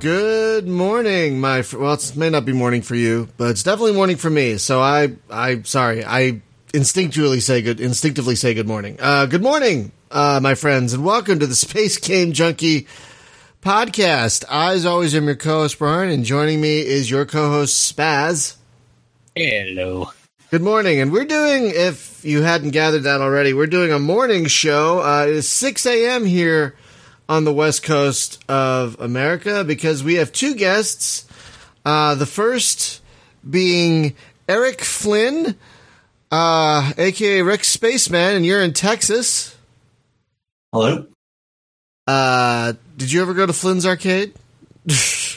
Good morning, my fr- well. It may not be morning for you, but it's definitely morning for me. So I, I, sorry, I instinctively say good, instinctively say good morning. Uh, good morning, uh, my friends, and welcome to the Space Game Junkie podcast. I, as always, am your co-host Brian, and joining me is your co-host Spaz. Hello. Good morning, and we're doing. If you hadn't gathered that already, we're doing a morning show. Uh, it is six a.m. here on the west coast of America because we have two guests. Uh, the first being Eric Flynn, uh, aka RexSpaceman, and you're in Texas. Hello. Uh, did you ever go to Flynn's Arcade?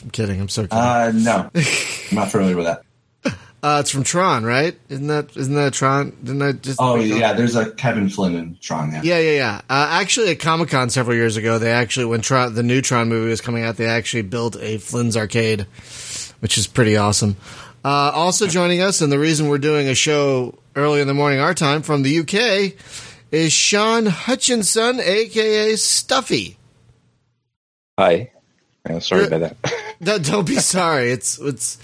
I'm kidding. I'm so kidding. Uh, no, I'm not familiar with that. Uh, it's from Tron, right? Isn't that isn't that Tron? Didn't I just? Oh yeah, there's a Kevin Flynn in Tron. Yeah. Yeah, yeah, yeah. Uh, actually, at Comic Con several years ago, they actually when Tron, the new Tron movie was coming out, they actually built a Flynn's arcade, which is pretty awesome. Uh, also joining us, and the reason we're doing a show early in the morning our time from the UK is Shaun Hutchinson, aka Stuffie. Hi. Uh, sorry Yeah. about that. No, don't be sorry. It's it's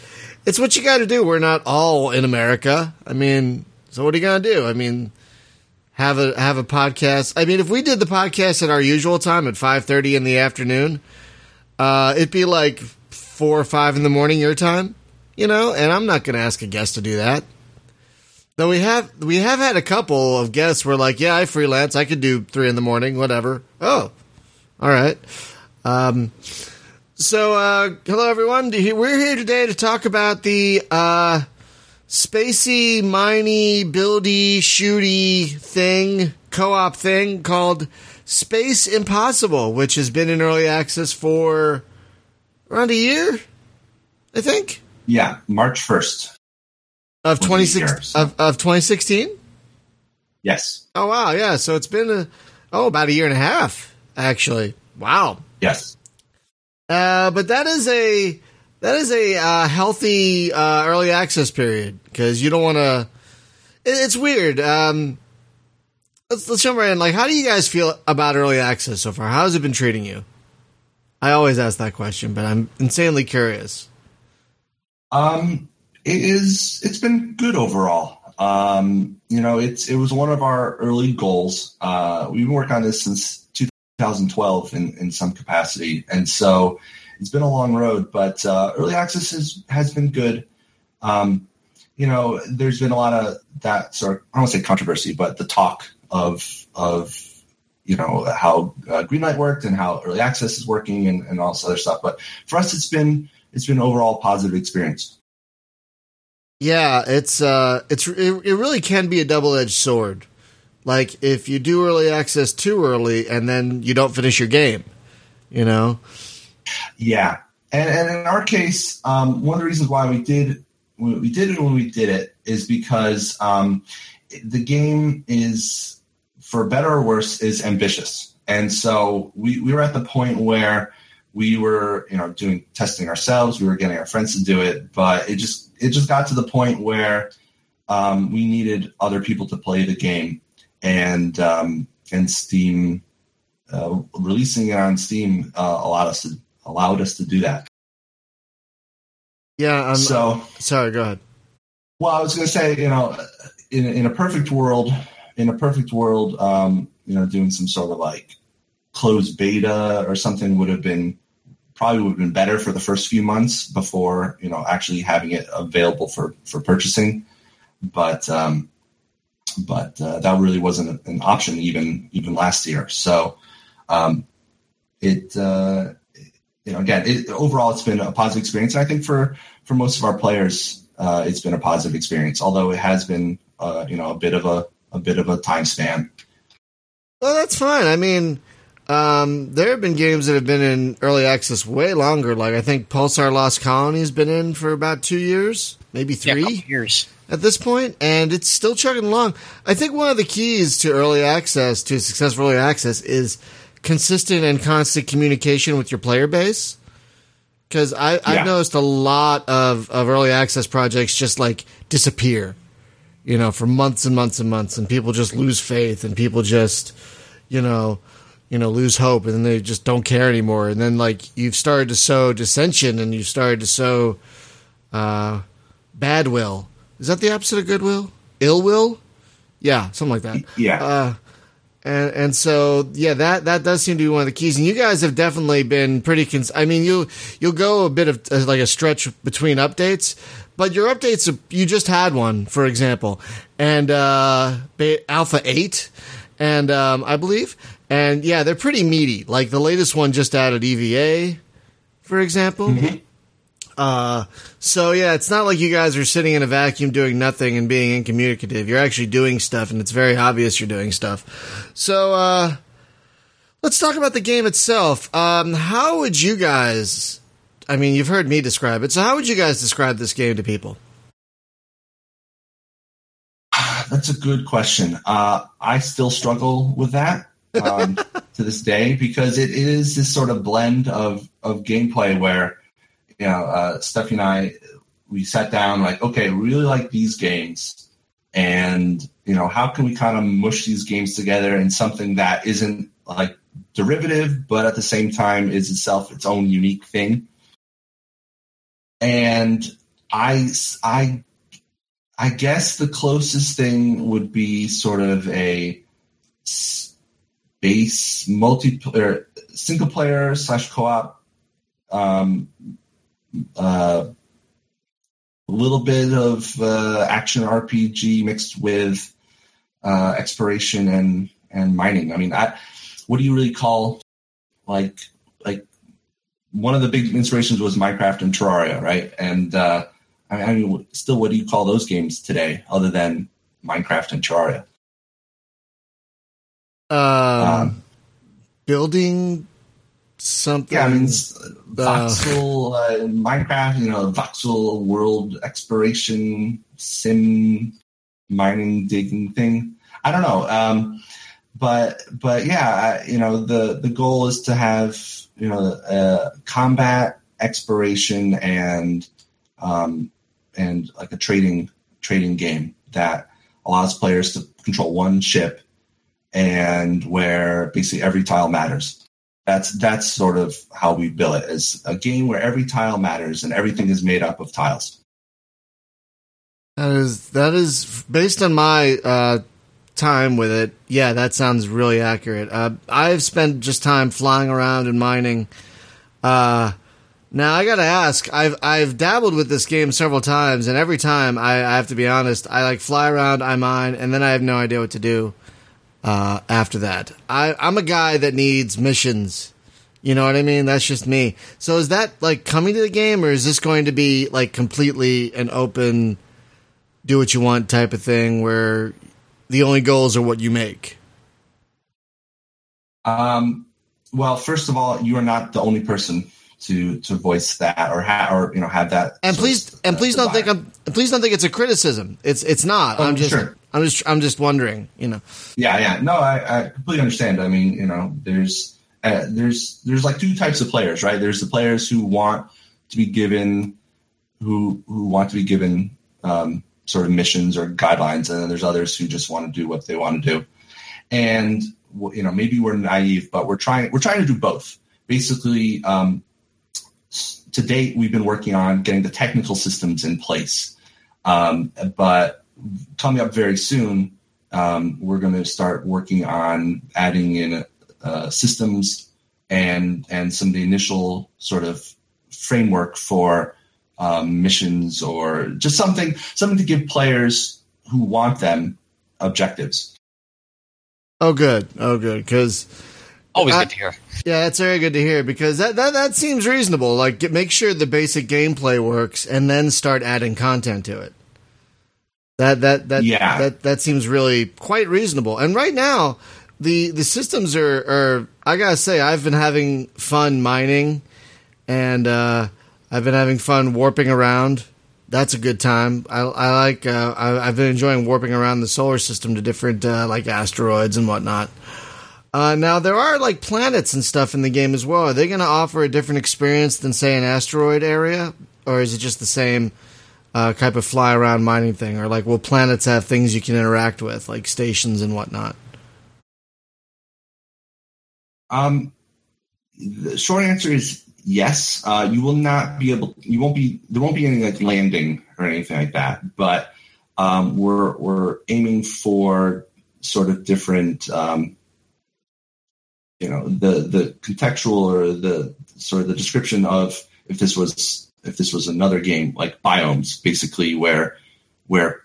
it's what you got to do. We're not all in America. I mean, so what are you gonna do? I mean, have a have a podcast. I mean, if we did the podcast at our usual time at five thirty in the afternoon, uh, it'd be like four or five in the morning your time, you know. And I'm not gonna ask a guest to do that. Though we have we have had a couple of guests where like, yeah, I freelance. I could do three in the morning, whatever. Oh, all right. Um, so, uh, hello everyone. We're here today to talk about the uh, spacey, miney, buildy, shooty thing, co-op thing called Space Impossible, which has been in early access for around a year, I think, Yeah, March first. of twenty six of of twenty sixteen. Yes. Oh wow, yeah. So it's been a oh about a year and a half actually. Wow. Yes. Uh, but that is a that is a uh, healthy uh, early access period because you don't want to. It, it's weird. Um, let's let's jump right in. Like, how do you guys feel about early access so far? How has it been treating you? I always ask that question, but I'm insanely curious. Um, it is. It's been good overall. Um, you know, it's it was one of our early goals. Uh, we've been working on this since 2012 in in some capacity, and so it's been a long road. But uh, early access has has been good. Um, you know, there's been a lot of that sort. Of, I don't want to say controversy, but the talk of of you know how uh, Greenlight worked and how early access is working and, and all this other stuff. But for us, it's been it's been overall positive experience. Yeah, it's uh, it's it, it really can be a double edged sword. Like if you do early access too early and then you don't finish your game, you know. Yeah, and, and in our case, um, one of the reasons why we did we did it when we did it is because um, the game is, for better or worse, is ambitious, and so we, we were at the point where we were you know doing testing ourselves, we were getting our friends to do it, but it just it just got to the point where um, we needed other people to play the game, and um, and Steam uh, releasing it on Steam uh, allowed us to allowed us to do that. Yeah. I'm, so, sorry. Go ahead. well, I was going to say, you know, in in a perfect world, in a perfect world, um, you know, doing some sort of like closed beta or something would have been probably would have been better for the first few months before you know actually having it available for for purchasing. But um, but uh, that really wasn't an option even even last year. So um, it uh, you know again it, overall it's been a positive experience. I think for for most of our players uh, it's been a positive experience. Although it has been uh, you know a bit of a a bit of a time span. Well, that's fine. I mean, um, there have been games that have been in early access way longer. Like I think Pulsar Lost Colony has been in for about two years, maybe Yeah, three. couple years. At this point, and it's still chugging along. I think one of the keys to early access, to successful early access, is consistent and constant communication with your player base. Because I Yeah. I've noticed a lot of, of early access projects just like disappear, you know, for months and months and months, and people just lose faith, and people just, you know, you know lose hope and then they just don't care anymore and then like you've started to sow dissension and you've started to sow uh, bad will is that the opposite of goodwill ill will? Yeah something like that. Yeah. uh, and and so yeah that that does seem to be one of the keys. And you guys have definitely been pretty cons- i mean you you'll go a bit of uh, like a stretch between updates but your updates you just had one for example. And uh alpha 8 and um i believe. And yeah they're pretty meaty. Like the latest one just added eva for example uh so yeah it's not like you guys are sitting in a vacuum doing nothing and being incommunicative. You're actually doing stuff and it's very obvious you're doing stuff. So uh let's talk about the game itself. Um how would you guys i mean you've heard me describe it. So how would you guys describe this game to people? That's a good question. Uh, I still struggle with that um, to this day because it is this sort of blend of of gameplay where you know uh, Stuffie and I we sat down like okay, we really like these games, and you know how can we kind of mush these games together in something that isn't like derivative, but at the same time is itself its own unique thing. And I I I guess the closest thing would be sort of a space multiplayer, single player slash co op, um, a little bit of uh, action RPG mixed with uh, exploration and and mining. I mean, I, what do you really call like like one of the big inspirations was Minecraft and Terraria, right? And uh, I mean, still, what do you call those games today, other than Minecraft and Terraria? um, Um, building something Yeah, I mean, voxel, uh, Minecraft, you know, voxel world exploration, sim, mining, digging thing. I don't know, um, but but yeah, I, you know, the the goal is to have you know uh, combat, exploration, and um, and like a trading trading game that allows players to control one ship and where basically every tile matters. That's that's sort of how we bill it as a game where every tile matters and everything is made up of tiles. That is that is based on my uh, time with it. Yeah, that sounds really accurate. Uh, I've spent just time flying around and mining. Uh, now I gotta ask. I've I've dabbled with this game several times, and every time I, I have to be honest. I like fly around, I mine, and then I have no idea what to do uh, after that. I, I'm a guy that needs missions. You know what I mean? That's just me. So is that like coming to the game, or is this going to be like completely an open? do what you want type of thing where the only goals are what you make. Um, well, first of all, you are not the only person to to voice that or ha- or you know have that. And please of, and uh, please don't think. I'm please don't think it's a criticism. It's it's not. Oh, I'm just sure. I'm just I'm just wondering, you know. Yeah, yeah. No, I, I completely understand. I mean, you know, there's uh, there's there's like two types of players, right? There's the players who want to be given who who want to be given um, sort of missions or guidelines, and then there's others who just want to do what they want to do. And you know, maybe we're naive, but we're trying we're trying to do both. Basically, um, to date, we've been working on getting the technical systems in place, um, but coming up very soon, um, we're going to start working on adding in uh, systems and and some of the initial sort of framework for um, missions or just something something to give players who want them objectives. Oh good. Oh good cuz Always I- good to hear. yeah, that's very good to hear because that that that seems reasonable. Like get, make sure the basic gameplay works and then start adding content to it. That that that Yeah. that that seems really quite reasonable. And right now, the the systems are are I gotta say I've been having fun mining, and uh, I've been having fun warping around. That's a good time. I, I like. Uh, I, I've been enjoying warping around the solar system to different uh, like asteroids and whatnot. Uh, now there are like planets and stuff in the game as well. Are they going to offer a different experience than say an asteroid area, or is it just the same uh, type of fly around mining thing? Or like will planets have things you can interact with, like stations and whatnot? Um, the short answer is yes. Uh, you will not be able. You won't be. There won't be any like landing or anything like that. But um, we're we're aiming for sort of different. Um, you know the the contextual or the sort of the description of if this was if this was another game like biomes basically where where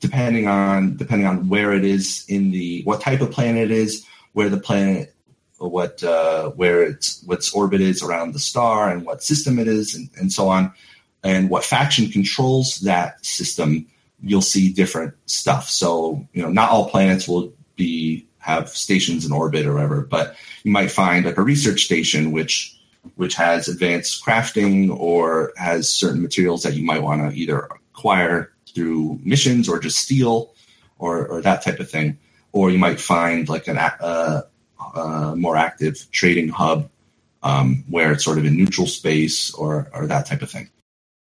depending on depending on where it is in the what type of planet it is where the planet what uh, where its what's orbit is around the star and what system it is and, and so on and what faction controls that system you'll see different stuff. So you know not all planets will be have stations in orbit or whatever but you might find like a research station which which has advanced crafting or has certain materials that you might want to either acquire through missions or just steal or, or that type of thing or you might find like an more active trading hub um, where it's sort of in neutral space or or that type of thing.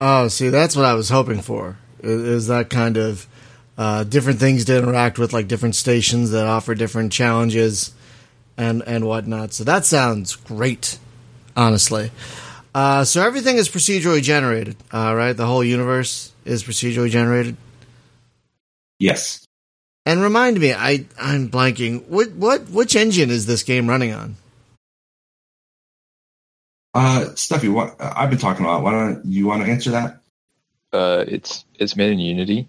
Oh, see, that's what I was hoping for. Is, is that kind of uh, different things to interact with, like different stations that offer different challenges and and whatnot. So that sounds great, honestly. Uh, so everything is procedurally generated, uh, right? The whole universe is procedurally generated. Yes. And remind me, I I'm blanking. What what which engine is this game running on? Uh, Stuffie, what uh, I've been talking about. Why don't you want to answer that? Uh, it's it's made in Unity.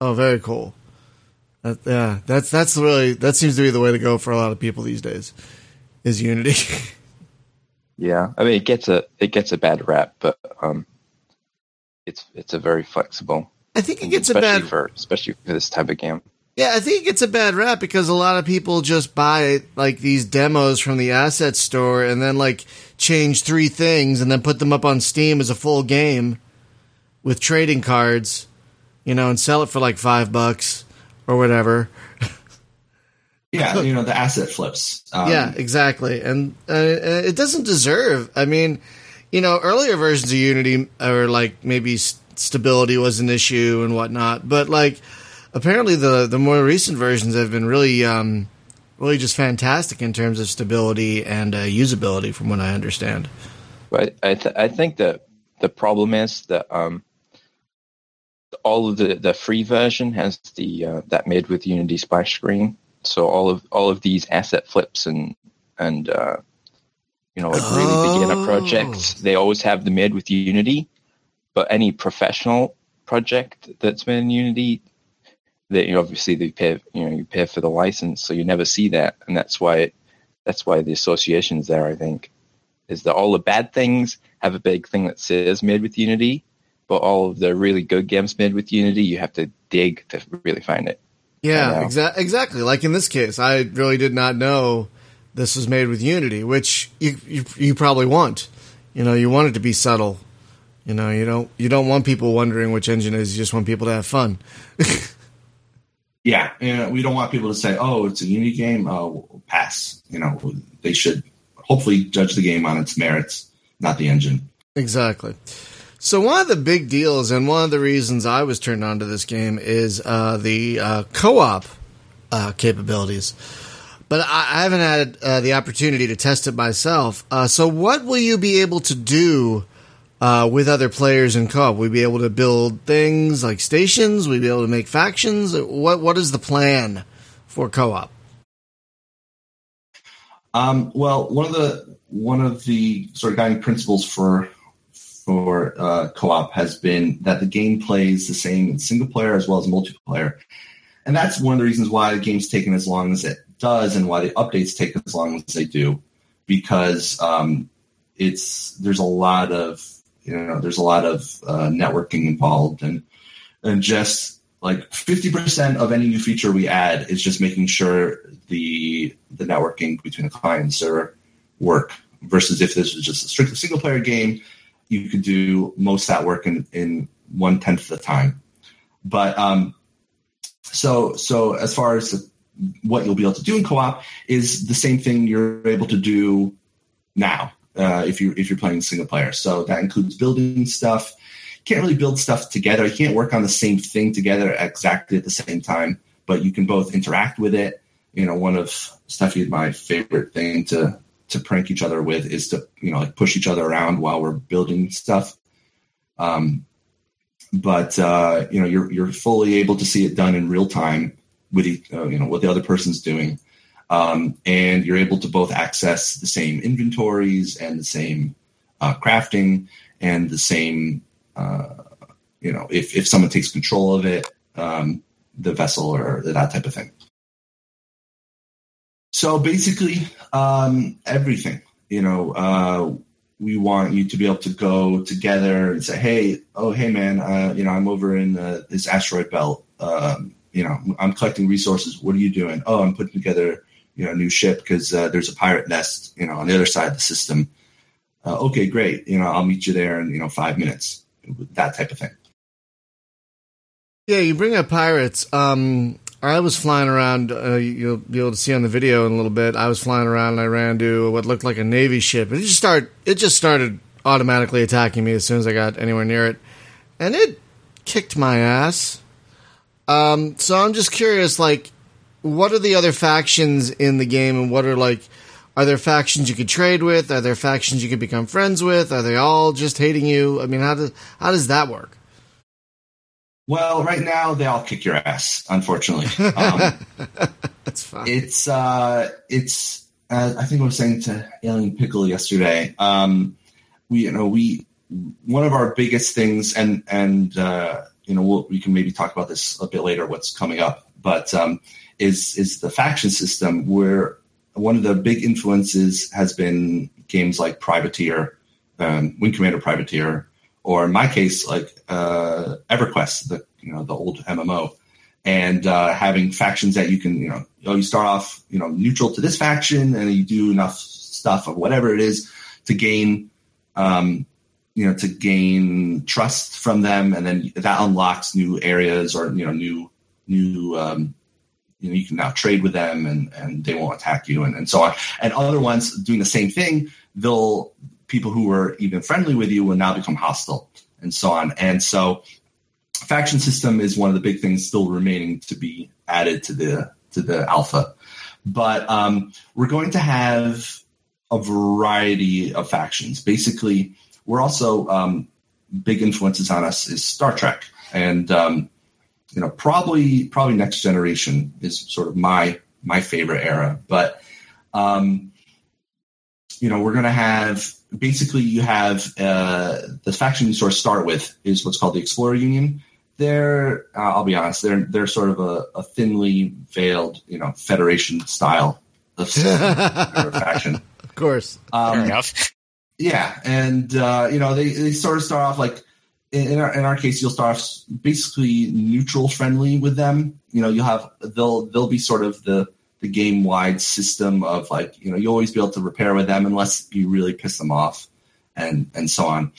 Oh, very cool. That, yeah, that's that's really that seems to be the way to go for a lot of people these days. Is Unity. yeah, I mean it gets a it gets a bad rap, but um, it's it's a very flexible I think it gets especially a bad for especially for this type of game. Yeah, I think it gets a bad rap because a lot of people just buy like these demos from the asset store and then like change three things and then put them up on Steam as a full game with trading cards, you know, and sell it for like five bucks or whatever. Yeah, you know the asset flips. Um, yeah, exactly, and uh, it doesn't deserve. I mean, you know, earlier versions of Unity or like maybe stability was an issue and whatnot. But like, apparently the the more recent versions have been really, um, really just fantastic in terms of stability and uh, usability, from what I understand. But I th- I think that the problem is that um, all of the, the free version has the uh, that made with Unity splash screen. So all of all of these asset flips and and uh, you know like really Oh. beginner projects, they always have the made with Unity. But any professional project that's made in Unity, that you obviously they pay you know you pay for the license, so you never see that, and that's why that's why the association's there. I think is that all the bad things have a big thing that says made with Unity, but all of the really good games made with Unity, you have to dig to really find it. Yeah, exa- exactly. Like in this case, I really did not know this was made with Unity, which you, you you probably want. You know, you want it to be subtle. You know, you don't you don't want people wondering which engine it is. You just want people to have fun. Yeah, and we don't want people to say, "Oh, it's a Unity game." Oh, pass. You know, they should hopefully judge the game on its merits, not the engine. Exactly. So one of the big deals and one of the reasons I was turned on to this game is uh, the uh, co-op uh, capabilities. But I, I haven't had uh, the opportunity to test it myself. Uh, so what will you be able to do uh, with other players in co-op? Will be able to build things like stations? Will be able to make factions? What What is the plan for co-op? Um, well, one of the one of the sort of guiding principles for for uh, co-op has been that the game plays the same in single player as well as multiplayer, and that's one of the reasons why the game's taken as long as it does, and why the updates take as long as they do, because um, it's there's a lot of you know there's a lot of uh, networking involved, and and just like 50% of any new feature we add is just making sure the the networking between the client and server work versus if this was just a strictly single player game you could do most that work in, in one tenth of the time but um so so as far as what you'll be able to do in co-op is the same thing you're able to do now uh, if you if you're playing single player so that includes building stuff can't really build stuff together. You can't work on the same thing together exactly at the same time, but you can both interact with it. you know, one of Stuffie and my favorite thing to to prank each other with is to you know like push each other around while we're building stuff. Um, but uh, you know you're you're fully able to see it done in real time with uh, you know what the other person's doing, um, and you're able to both access the same inventories and the same uh, crafting and the same uh, you know if if someone takes control of it, um, the vessel or that type of thing. So basically, um, everything you know uh, we want you to be able to go together and say, "Hey, oh, hey, man, uh, you know, I'm over in uh, this asteroid belt. Um, you know, I'm collecting resources. What are you doing? Oh, I'm putting together, you know, a new ship because uh, there's a pirate nest, you know, on the other side of the system. Uh, okay, great. You know, I'll meet you there in you know five minutes. That type of thing. Yeah, you bring up pirates. Um, I was flying around. Uh, you'll be able to see on the video in a little bit. I was flying around and I ran into what looked like a navy ship. It just start. It just started automatically attacking me as soon as I got anywhere near it, and it kicked my ass. Um, so I'm just curious, like, what are the other factions in the game, and what are like, are there factions you could trade with? Are there factions you could become friends with? Are they all just hating you? I mean, how does how does that work? Well, right now they all kick your ass. Unfortunately, um, that's fine. It's uh, it's. Uh, I think I was saying to Alien Pickle yesterday. Um, we, you know, we one of our biggest things, and and uh, you know, we'll, we can maybe talk about this a bit later. What's coming up, but um, is is the faction system where one of the big influences has been games like Privateer, um, Wing Commander Privateer, or in my case, like uh, EverQuest, the you know the old MMO, and uh, having factions that you can you know you start off you know neutral to this faction, and you do enough stuff of whatever it is to gain. Um, you know, to gain trust from them, and then that unlocks new areas or you know new new um, you know you can now trade with them and and they won't attack you. And, and so on. And other ones doing the same thing they'll people who were even friendly with you will now become hostile and so on. And so faction system is one of the big things still remaining to be added to the to the alpha. But um, we're going to have a variety of factions. Basically, we're also um, big influences on us is Star Trek, and um, you know probably probably Next Generation is sort of my my favorite era. But um, you know we're going to have basically you have uh, the faction you sort of start with is what's called the Explorer Union. They're, uh, I'll be honest, they're they're sort of a, a thinly veiled, you know, Federation style of faction. Of course, um, fair enough. Yeah, and uh, you know they, they sort of start off like in our, in our case, you'll start off basically neutral friendly with them. You know, you'll have they'll they'll be sort of the the game wide system of like you know you always be able to repair with them unless you really piss them off and and so on.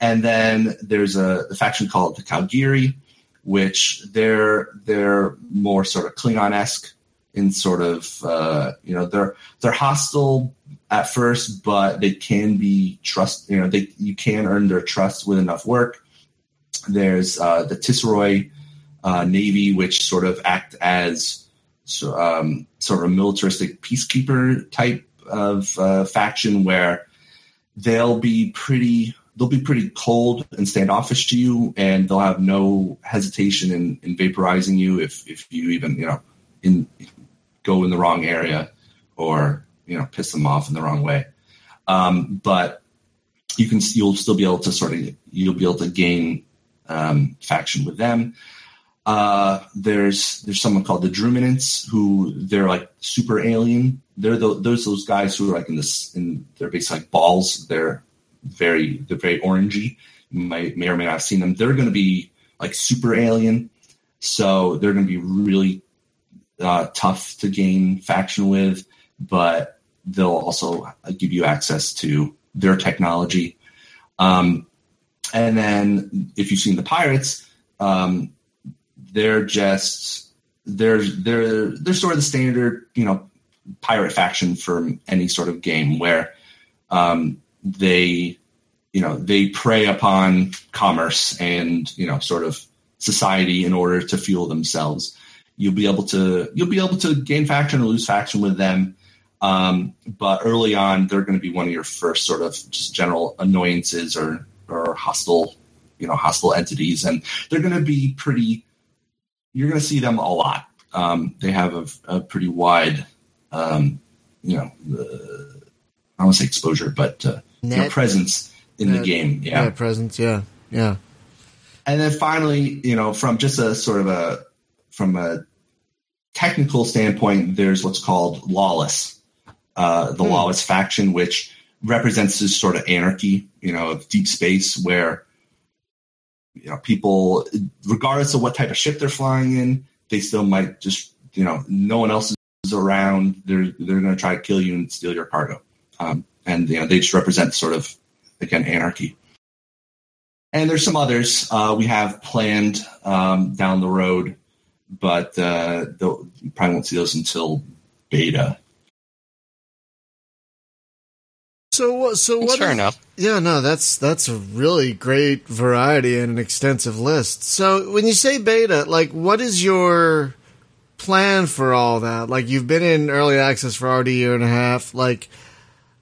And then there's a the faction called the Kalgiri which they're they're more sort of Klingon-esque in sort of uh, you know they're they're hostile at first but they can be trust you know they you can earn their trust with enough work. There's uh, the Tisseroi uh, Navy which sort of act as um, sort of a militaristic peacekeeper type of uh, faction where they'll be pretty they'll be pretty cold and standoffish to you, and they'll have no hesitation in, in vaporizing you if if you even you know in go in the wrong area or you know piss them off in the wrong way. Um, but you can you'll still be able to sort of you'll be able to gain um, faction with them. Uh, there's there's someone called the Druminants who they're like super alien. They're the, those those guys who are like in this in they're basically like balls. They're very they're very orangey. You might may or may not have seen them. They're going to be like super alien, so they're going to be really uh, tough to gain faction with, but they'll also give you access to their technology. Um, and then if you've seen the pirates, um, they're just they're they're they're sort of the standard you know pirate faction for any sort of game where um, they you know they prey upon commerce and you know sort of society in order to fuel themselves You'll be able to you'll be able to gain faction or lose faction with them. Um, but early on, they're going to be one of your first sort of just general annoyances or or hostile, you know, hostile entities, and they're going to be pretty. You're going to see them a lot. Um, they have a, a pretty wide, um, you know, uh, I don't want to say exposure, but uh, you know, presence in Net- the game. yeah, Yeah. presence. Yeah, yeah. And then finally, you know, from just a sort of a from a technical standpoint, there's what's called lawless, uh, the Hmm. lawless faction, which represents this sort of anarchy, you know, of deep space where you know people, regardless of what type of ship they're flying in, they still might just you know no one else is around. They're they're going to try to kill you and steal your cargo, um, and you know they just represent sort of again anarchy. And there's some others uh, we have planned um, down the road, but uh, you probably won't see those until beta. So what? So what? fair is- enough. Yeah, no, that's that's a really great variety and an extensive list. So when you say beta, like, what is your plan for all that? Like, you've been in early access for already a year and a half. Like,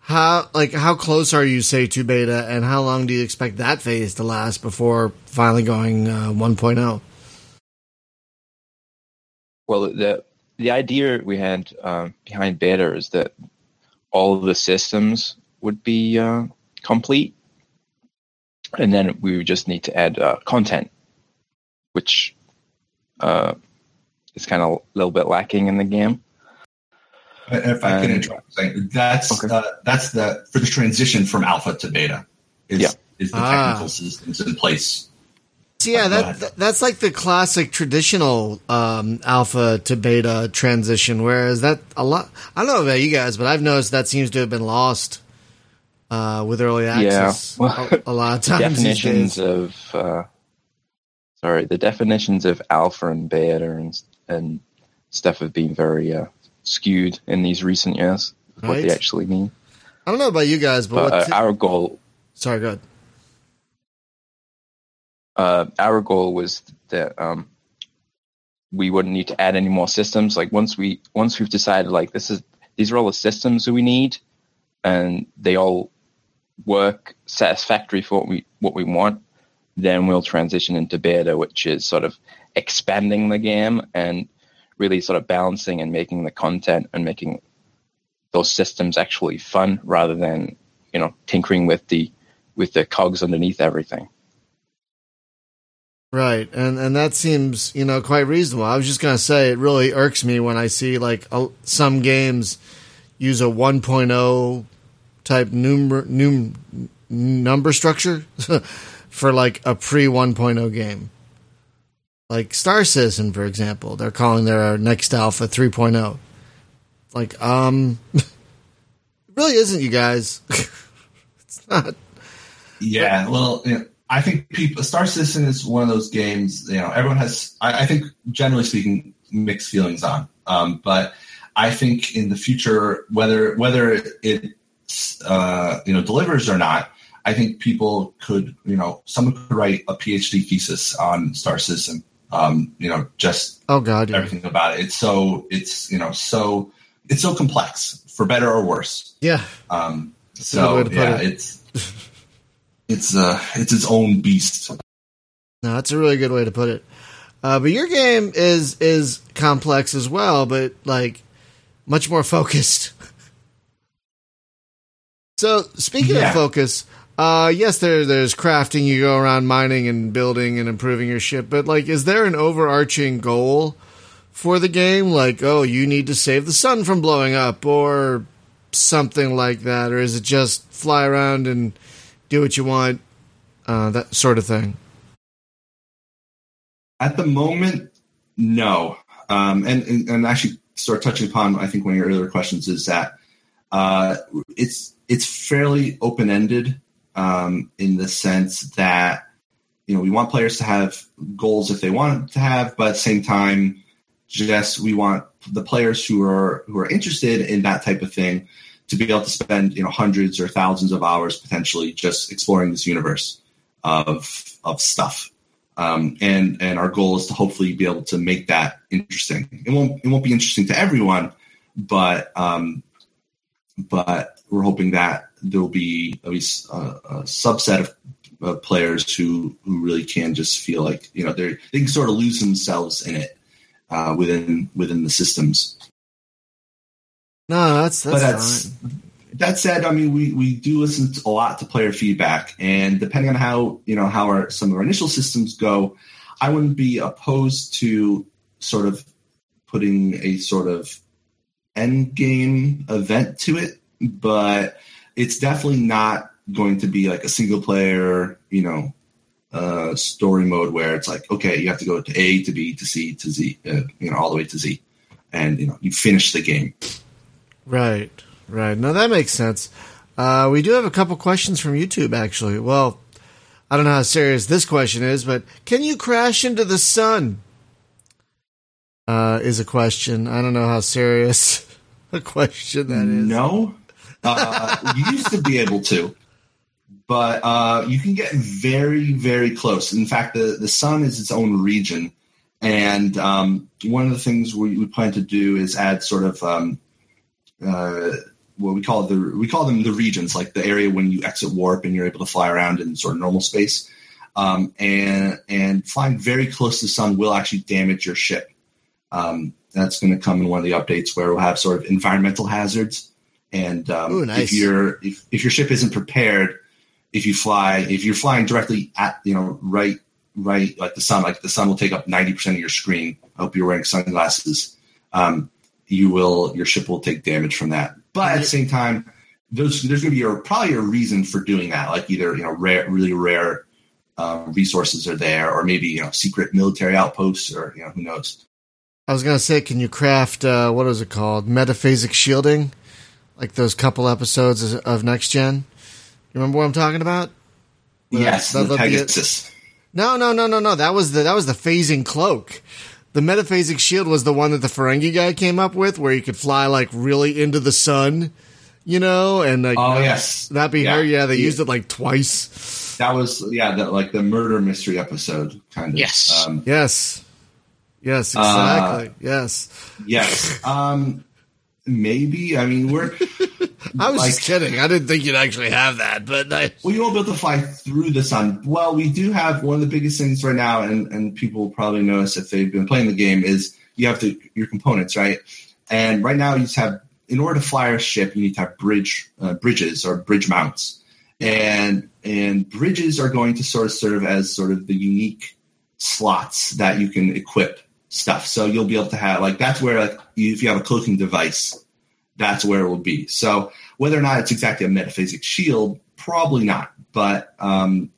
how like how close are you, say, to beta, and how long do you expect that phase to last before finally going uh, 1.0? Well, the the idea we had um, behind beta is that all of the systems would be uh, complete, and then we would just need to add uh, content, which uh, is kind of a little bit lacking in the game. If I can interrupt, that's okay. uh, that's the for the transition from alpha to beta is Yeah. is the Ah. technical systems in place. So yeah, Go that, that that's like the classic traditional um, alpha to beta transition. Whereas that a lot, I don't know about you guys, but I've noticed that seems to have been lost uh, with early access Well, a, a lot of times. definitions of uh, sorry, the definitions of alpha and beta and and stuff have been very uh, skewed in these recent years. of What they actually mean, I don't know about you guys, but, but what uh, our goal sorry, go ahead. uh, our goal was that um, we wouldn't need to add any more systems. Like once we once we've decided like this is these are all the systems that we need, and they all work satisfactory for what we what we want, then we'll transition into beta, which is sort of expanding the game and really sort of balancing and making the content and making those systems actually fun rather than you know tinkering with the with the cogs underneath everything. Right, and and that seems you know quite reasonable. I was just gonna say it really irks me when I see like some games use a 1.0 type number num, number structure for like a pre 1.0 game. Like Star Citizen, for example, they're calling their next alpha 3.0. Like, um, it really isn't, you guys. it's not. Yeah, well, you know, I think people Star Citizen is one of those games. You know, everyone has. I, I think, generally speaking, mixed feelings on. Um, but I think in the future, whether whether it uh, you know delivers or not, I think people could you know someone could write a PhD thesis on Star Citizen. Um, you know, just Oh God, yeah. everything about it. It's so it's you know so it's so complex for better or worse. Yeah, Um, so yeah, it. it's it's uh it's its own beast. No, that's a really good way to put it. Uh, but your game is is complex as well, but like much more focused. So speaking Yeah. of focus, uh, yes, there there's crafting. You go around mining and building and improving your ship, but like, is there an overarching goal for the game? Like, oh, you need to save the sun from blowing up, or something like that, or is it just fly around and do what you want, uh, that sort of thing? At the moment, no. Um, and, and and actually, start touching upon I think one of your earlier questions is that uh, it's it's fairly open ended um, in the sense that you know we want players to have goals if they want to have, but at the same time, just we want the players who are who are interested in that type of thing to be able to spend you know hundreds or thousands of hours potentially just exploring this universe of of stuff. Um, and and our goal is to hopefully be able to make that interesting. It won't it won't be interesting to everyone, but um, but we're hoping that there will be at least a, a subset of uh, players who who really can just feel like you know they they can sort of lose themselves in it uh, within within the systems. No, that's that's, But that's- fine. That said, I mean, we, we do listen to a lot to player feedback, and depending on how you know how our some of our initial systems go, I wouldn't be opposed to sort of putting a sort of end game event to it, but it's definitely not going to be like a single player, you know, uh, story mode where it's like, okay, you have to go to A to B to C to Z, uh, you know, all the way to Z, and you know, you finish the game. Right, right. No, that makes sense. Uh, we do have a couple questions from YouTube, actually. Well, I don't know how serious this question is, but can you crash into the sun? Uh, is a question. I don't know how serious a question that is. No, uh, you used to be able to, but uh, you can get very, very close. In fact, the the sun is its own region, and um, one of the things we, we plan to do is add sort of um, uh, what we call the we call them the regions, like the area when you exit warp and you're able to fly around in sort of normal space. Um, and and flying very close to the sun will actually damage your ship. Um, that's going to come in one of the updates where we'll have sort of environmental hazards. And um, Ooh, nice. if your if, if your ship isn't prepared, if you fly if you're flying directly at you know right right like the sun, like the sun will take up ninety percent of your screen. I hope you're wearing sunglasses. Um, you will your ship will take damage from that. But at the same time, there's there's going to be a, probably a reason for doing that. Like either you know rare, really rare uh, resources are there, or maybe you know secret military outposts, or you know who knows. I was gonna say, can you craft uh, what is it called? Metaphasic shielding, like those couple episodes of Next Gen. You remember what I'm talking about? Well, yes, that- that'd. Pegasus. No, no, no, no, no. That was the that was the phasing cloak. The metaphasic shield was the one that the Ferengi guy came up with, where you could fly like really into the sun, you know, and like Oh yes, that be Yeah. her. Yeah, they Yeah. used it like twice. that was yeah, the, like the murder mystery episode kind of. Yes. Um, Yes, yes, Uh, exactly. yes, yes. Um, maybe. I mean, we're I was just kidding. I didn't think you'd actually have that, but I, Well, you won't be able to fly through the sun. Well, we do have one of the biggest things right now, and, and people will probably notice if they've been playing the game, is you have to your components, right? And right now, you just have in order to fly a ship, you need to have bridge uh, bridges or bridge mounts, and and bridges are going to sort of serve as sort of the unique slots that you can equip stuff. So you'll be able to have like that's where like if you have a cloaking device, that's where it will be. So whether or not it's exactly a metaphasic shield, probably not. But um,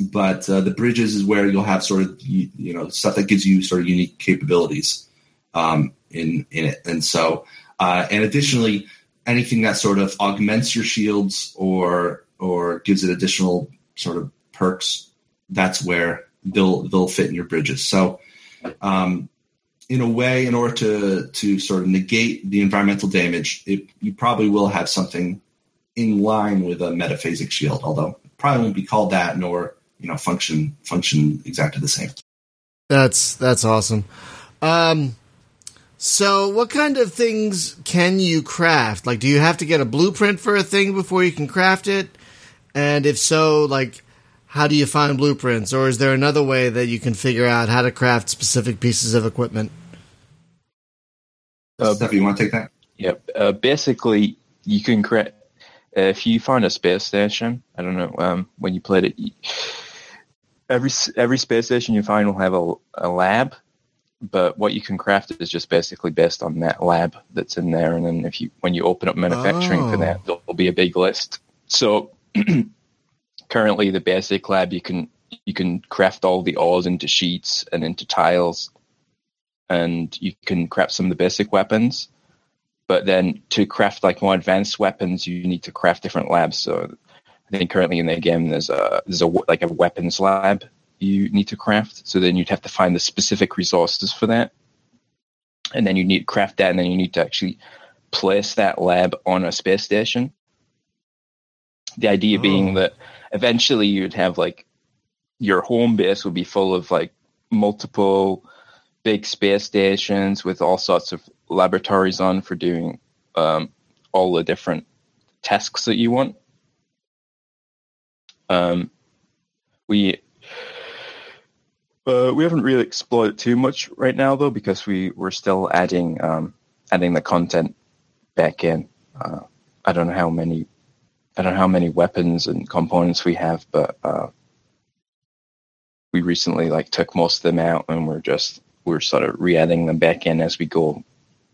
but uh, the bridges is where you'll have sort of you, you know stuff that gives you sort of unique capabilities um, in in it. And so uh, and additionally, anything that sort of augments your shields or or gives it additional sort of perks, that's where they'll they'll fit in your bridges. So. Um, in a way, in order to to sort of negate the environmental damage, it, you probably will have something in line with a metaphasic shield, although probably won't be called that, nor you know function function exactly the same. that's that's awesome. Um, so what kind of things can you craft? Like, do you have to get a blueprint for a thing before you can craft it? And if so, like, how do you find blueprints? Or is there another way that you can figure out how to craft specific pieces of equipment? Uh, Steph, you want to take that? Yep. Uh, basically, you can create. Uh, if you find a space station, I don't know um, when you played it. you- Every every space station you find will have a, a lab, but what you can craft is just basically based on that lab that's in there. And then if you when you open up manufacturing Oh. for that, there'll be a big list. So currently, the basic lab you can you can craft all the ores into sheets and into tiles, and you can craft some of the basic weapons but then to craft like more advanced weapons, you need to craft different labs. So I think currently in the game there's a there's a like a weapons lab you need to craft. So then you'd have to find the specific resources for that, and then you need to craft that, and then you need to actually place that lab on a space station. The idea Oh. being that eventually you'd have like your home base would be full of like multiple big space stations with all sorts of laboratories on for doing um, all the different tasks that you want. Um, we uh, we haven't really explored it too much right now though because we we're still adding um, adding the content back in. Uh, I don't know how many I don't know how many weapons and components we have, but uh, we recently like took most of them out and we're just we're sort of re-adding them back in as we go,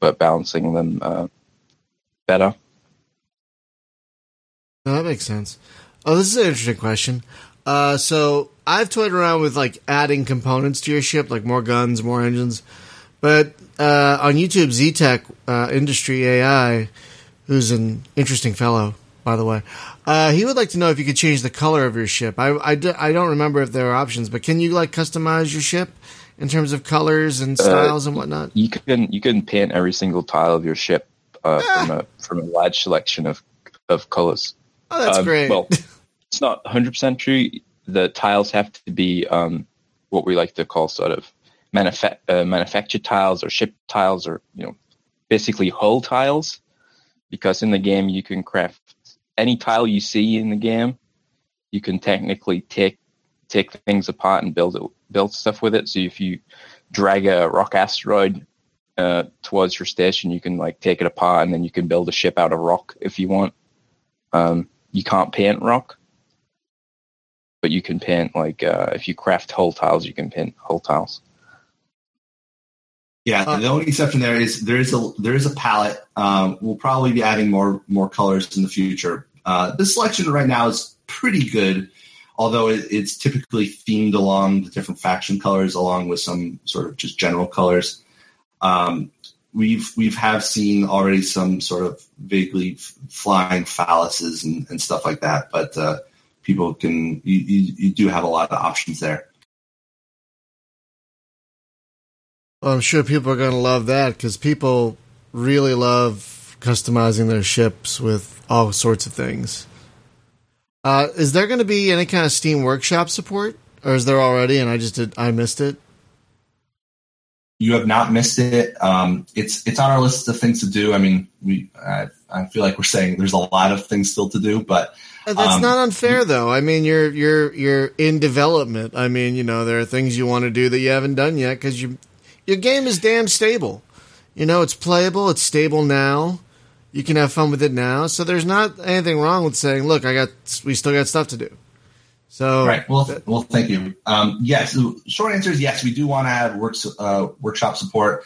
but balancing them uh, better. No, that makes sense. Oh, this is an interesting question. Uh, so I've toyed around with like adding components to your ship, like more guns, more engines. But uh, on YouTube, ZTech uh, Industry AI, who's an interesting fellow, by the way, uh, he would like to know if you could change the color of your ship. I, I, do, I don't remember if there are options, but can you like customize your ship in terms of colors and styles and whatnot? You can you can paint every single tile of your ship uh, Ah. from a from a large selection of of colors. Oh, that's Um, great. Well, it's not 100% true. The tiles have to be um, what we like to call sort of manufa- uh, manufactured tiles or ship tiles or, you know, basically hull tiles. Because in the game, you can craft any tile you see in the game. You can technically take take things apart and build it, build stuff with it. So if you drag a rock asteroid uh, towards your station, you can like take it apart and then you can build a ship out of rock if you want. Um, you can't paint rock, but you can paint like uh, if you craft hull tiles, you can paint hull tiles. Yeah, Uh, the only exception there is there is a there is a palette. Um, we'll probably be adding more more colors in the future. Uh, the selection right now is pretty good, although it, it's typically themed along the different faction colors, along with some sort of just general colors. Um, we've we've have seen already some sort of vaguely f- flying phalluses and, and stuff like that, but uh, people can you, you, you do have a lot of options there. Well, I'm sure people are going to love that because people really love customizing their ships with all sorts of things. Uh, is there going to be any kind of Steam Workshop support, or is there already? And I just did I missed it. you have not missed it. Um, it's it's on our list of things to do. I mean, we I, I feel like we're saying there's a lot of things still to do, but Uh, That's Um, not unfair, though. I mean, you're you're you're in development. I mean, you know, there are things you want to do that you haven't done yet because you your game is damn stable. You know, it's playable. It's stable now. You can have fun with it now. So there's not anything wrong with saying, "Look, I got we still got stuff to do." So right. Well, well, thank you. Um, yes, the short answer is yes. We do want to have works uh, workshop support.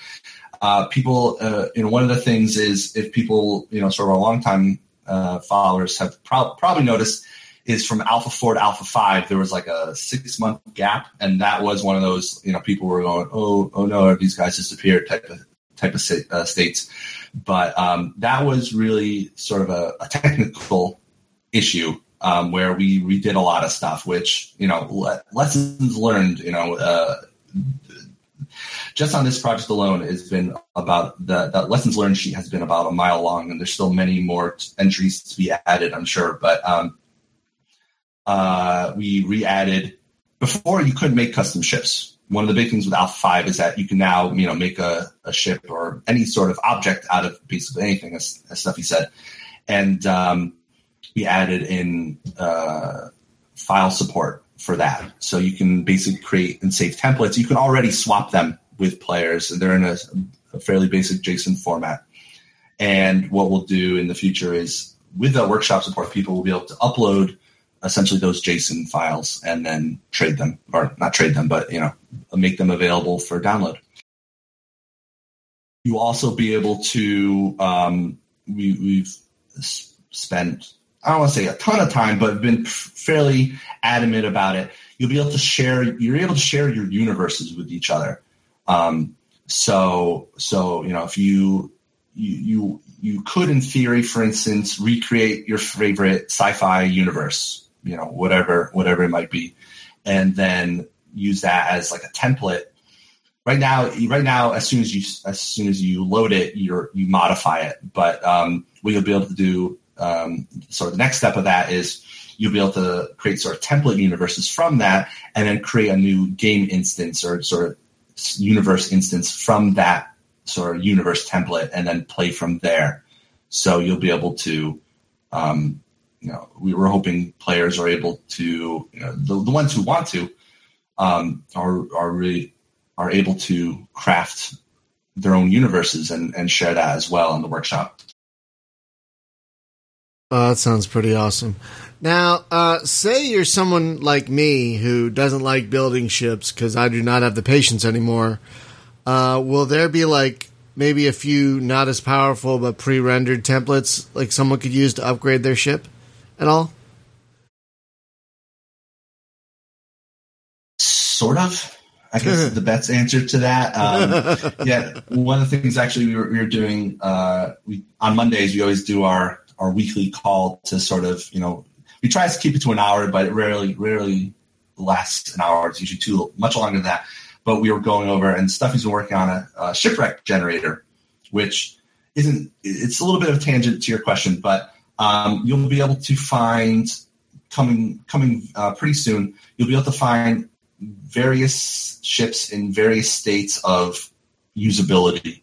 Uh, people, uh, you know, one of the things is if people, you know, sort of our longtime uh, followers have prob- probably noticed is from Alpha Four to Alpha Five, there was like a six month gap, and that was one of those, you know, people were going, oh, oh no, these guys disappeared type of type of uh, states. But um, that was really sort of a, a technical issue um, where we redid a lot of stuff, which you know le- lessons learned. You know, uh, just on this project alone has been about the, the lessons learned sheet has been about a mile long, and there's still many more t- entries to be added, I'm sure. But um, uh, we re-added before you couldn't make custom ships. One of the big things with Alpha Five is that you can now you know make a, a ship or any sort of object out of basically anything, as, as Stuffie said, and um, we added in uh, file support for that. So you can basically create and save templates. You can already swap them with players, they're in a, a fairly basic JSON format. And what we'll do in the future is with the workshop support, people will be able to upload essentially those JSON files and then trade them, or not trade them, but you know, make them available for download. You also be able to um, we, we've spent I don't want to say a ton of time, but been fairly adamant about it. You'll be able to share. You're able to share your universes with each other. Um, so, so you know, if you you you you could, in theory, for instance, recreate your favorite sci-fi universe, you know, whatever whatever it might be, and then use that as like a template. Right now, right now, as soon as you as soon as you load it, you're you modify it. But um, what you'll be able to do um, so the next step of that is you'll be able to create sort of template universes from that, and then create a new game instance or sort of universe instance from that sort of universe template, and then play from there. So you'll be able to, um, you know, we were hoping players are able to, you know, the, the ones who want to, um, are are really are able to craft their own universes and, and share that as well in the workshop. Oh, that sounds pretty awesome. Now, uh, say you're someone like me who doesn't like building ships because I do not have the patience anymore. Uh, will there be like maybe a few not as powerful but pre-rendered templates like someone could use to upgrade their ship at all? Sort of. I guess the best answer to that. Um, yeah, one of the things actually we were, we were doing uh, we, on Mondays. We always do our our weekly call to sort of you know we try to keep it to an hour, but it rarely rarely lasts an hour. It's usually too much longer than that. But we were going over, and Stuffie's been working on a, a shipwreck generator, which isn't. It's a little bit of a tangent to your question, but um, you'll be able to find coming coming uh, pretty soon. You'll be able to find various ships in various states of usability.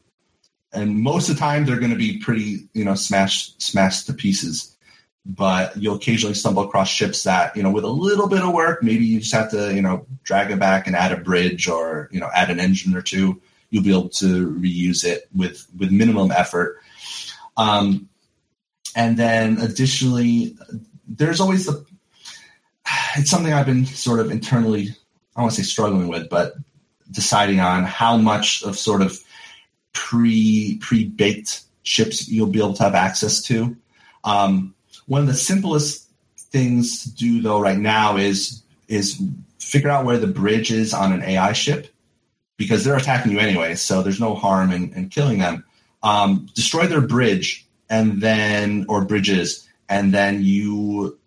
And most of the time they're going to be pretty, you know, smashed smashed to pieces. But you'll occasionally stumble across ships that, you know, with a little bit of work, maybe you just have to, you know, drag it back and add a bridge or, you know, add an engine or two. You'll be able to reuse it with with minimum effort. Um, and then additionally, there's always the it's something I've been sort of internally I want to say struggling with, but deciding on how much of sort of pre pre baked ships you'll be able to have access to. Um, one of the simplest things to do though right now is is figure out where the bridge is on an AI ship because they're attacking you anyway, so there's no harm in, in killing them. Um, destroy their bridge and then or bridges, and then you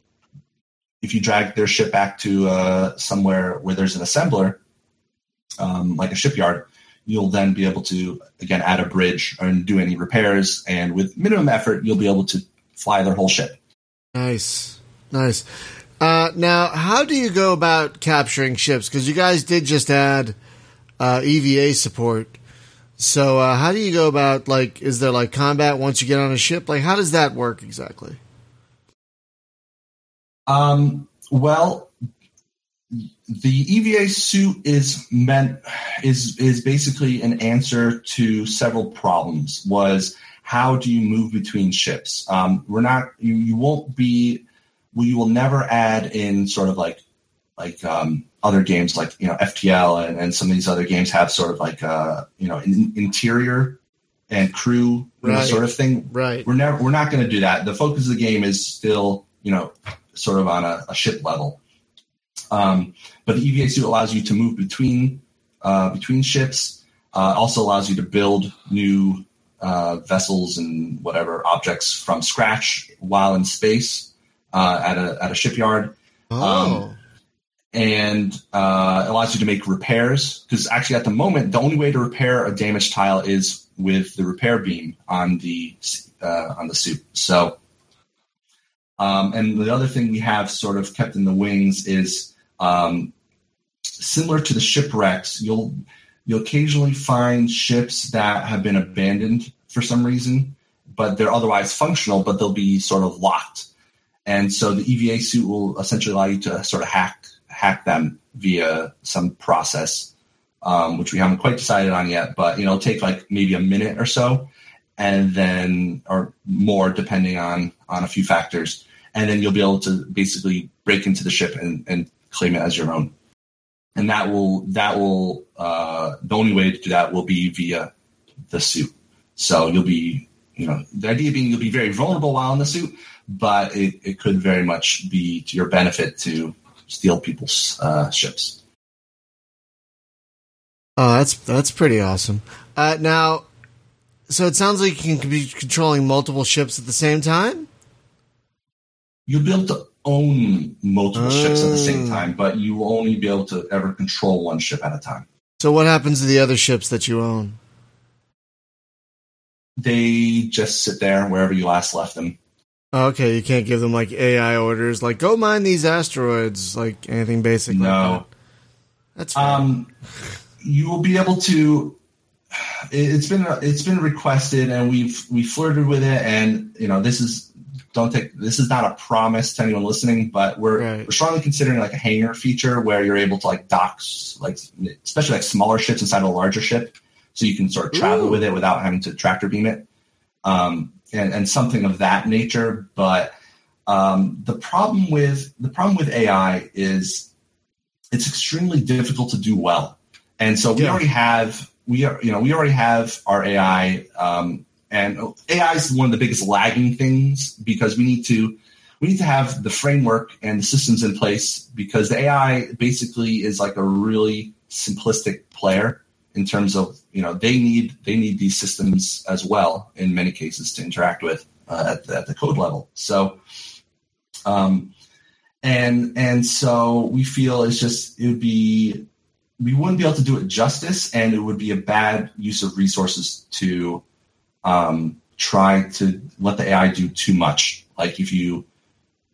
if you drag their ship back to uh, somewhere where there's an assembler, um, like a shipyard, you'll then be able to again add a bridge and do any repairs, and with minimum effort, you'll be able to fly their whole ship. Nice, nice. Uh, now, how do you go about capturing ships? Because you guys did just add uh, EVA support. So, uh, how do you go about like? Is there like combat once you get on a ship? Like, how does that work exactly? Um, well, the EVA suit is meant is is basically an answer to several problems. Was how do you move between ships? Um, we're not you, you won't be we will never add in sort of like like um, other games like you know FTL and, and some of these other games have sort of like uh, you know in, interior and crew right. know, sort of thing. Right. We're never we're not going to do that. The focus of the game is still you know sort of on a, a ship level. Um, but the EVA suit allows you to move between uh, between ships. Uh, also allows you to build new uh, vessels and whatever objects from scratch while in space uh, at a at a shipyard. Oh. Um, and uh, allows you to make repairs because actually at the moment the only way to repair a damaged tile is with the repair beam on the uh, on the suit. So um, and the other thing we have sort of kept in the wings is um, similar to the shipwrecks. You'll you'll occasionally find ships that have been abandoned for some reason, but they're otherwise functional, but they'll be sort of locked. And so the EVA suit will essentially allow you to sort of hack hack them via some process, um, which we haven't quite decided on yet. But you know, it'll take like maybe a minute or so, and then or more depending on on a few factors and then you'll be able to basically break into the ship and, and claim it as your own. And that will that will uh, the only way to do that will be via the suit. So you'll be you know the idea being you'll be very vulnerable while in the suit, but it, it could very much be to your benefit to steal people's uh, ships. Oh, that's that's pretty awesome. Uh, now, so it sounds like you can be controlling multiple ships at the same time you'll be able to own multiple ships at the same mm. time, but you will only be able to ever control one ship at a time. So, what happens to the other ships that you own? They just sit there wherever you last left them. Okay, you can't give them like AI orders, like go mine these asteroids, like anything basic. like No. that. that's fair. Um, you will be able to. it- It's been it's been requested, and we've we flirted with it, and you know this is don't take this is not a promise to anyone listening, but we're Right. we're strongly considering like a hangar feature where you're able to like dock like especially like smaller ships inside of a larger ship, so you can sort of travel Ooh. with it without having to tractor beam it, um, and and something of that nature. But um, the problem with the problem with AI is it's extremely difficult to do well. And so we Yeah. already have we are you know we already have our AI um, and AI is one of the biggest lagging things because we need to we need to have the framework and the systems in place because the AI basically is like a really simplistic player in terms of you know they need they need these systems as well in many cases to interact with uh, at, the, at the code level. So um, and and so we feel it's just it would be we wouldn't be able to do it justice and it would be a bad use of resources to um, try to let the ai do too much like if you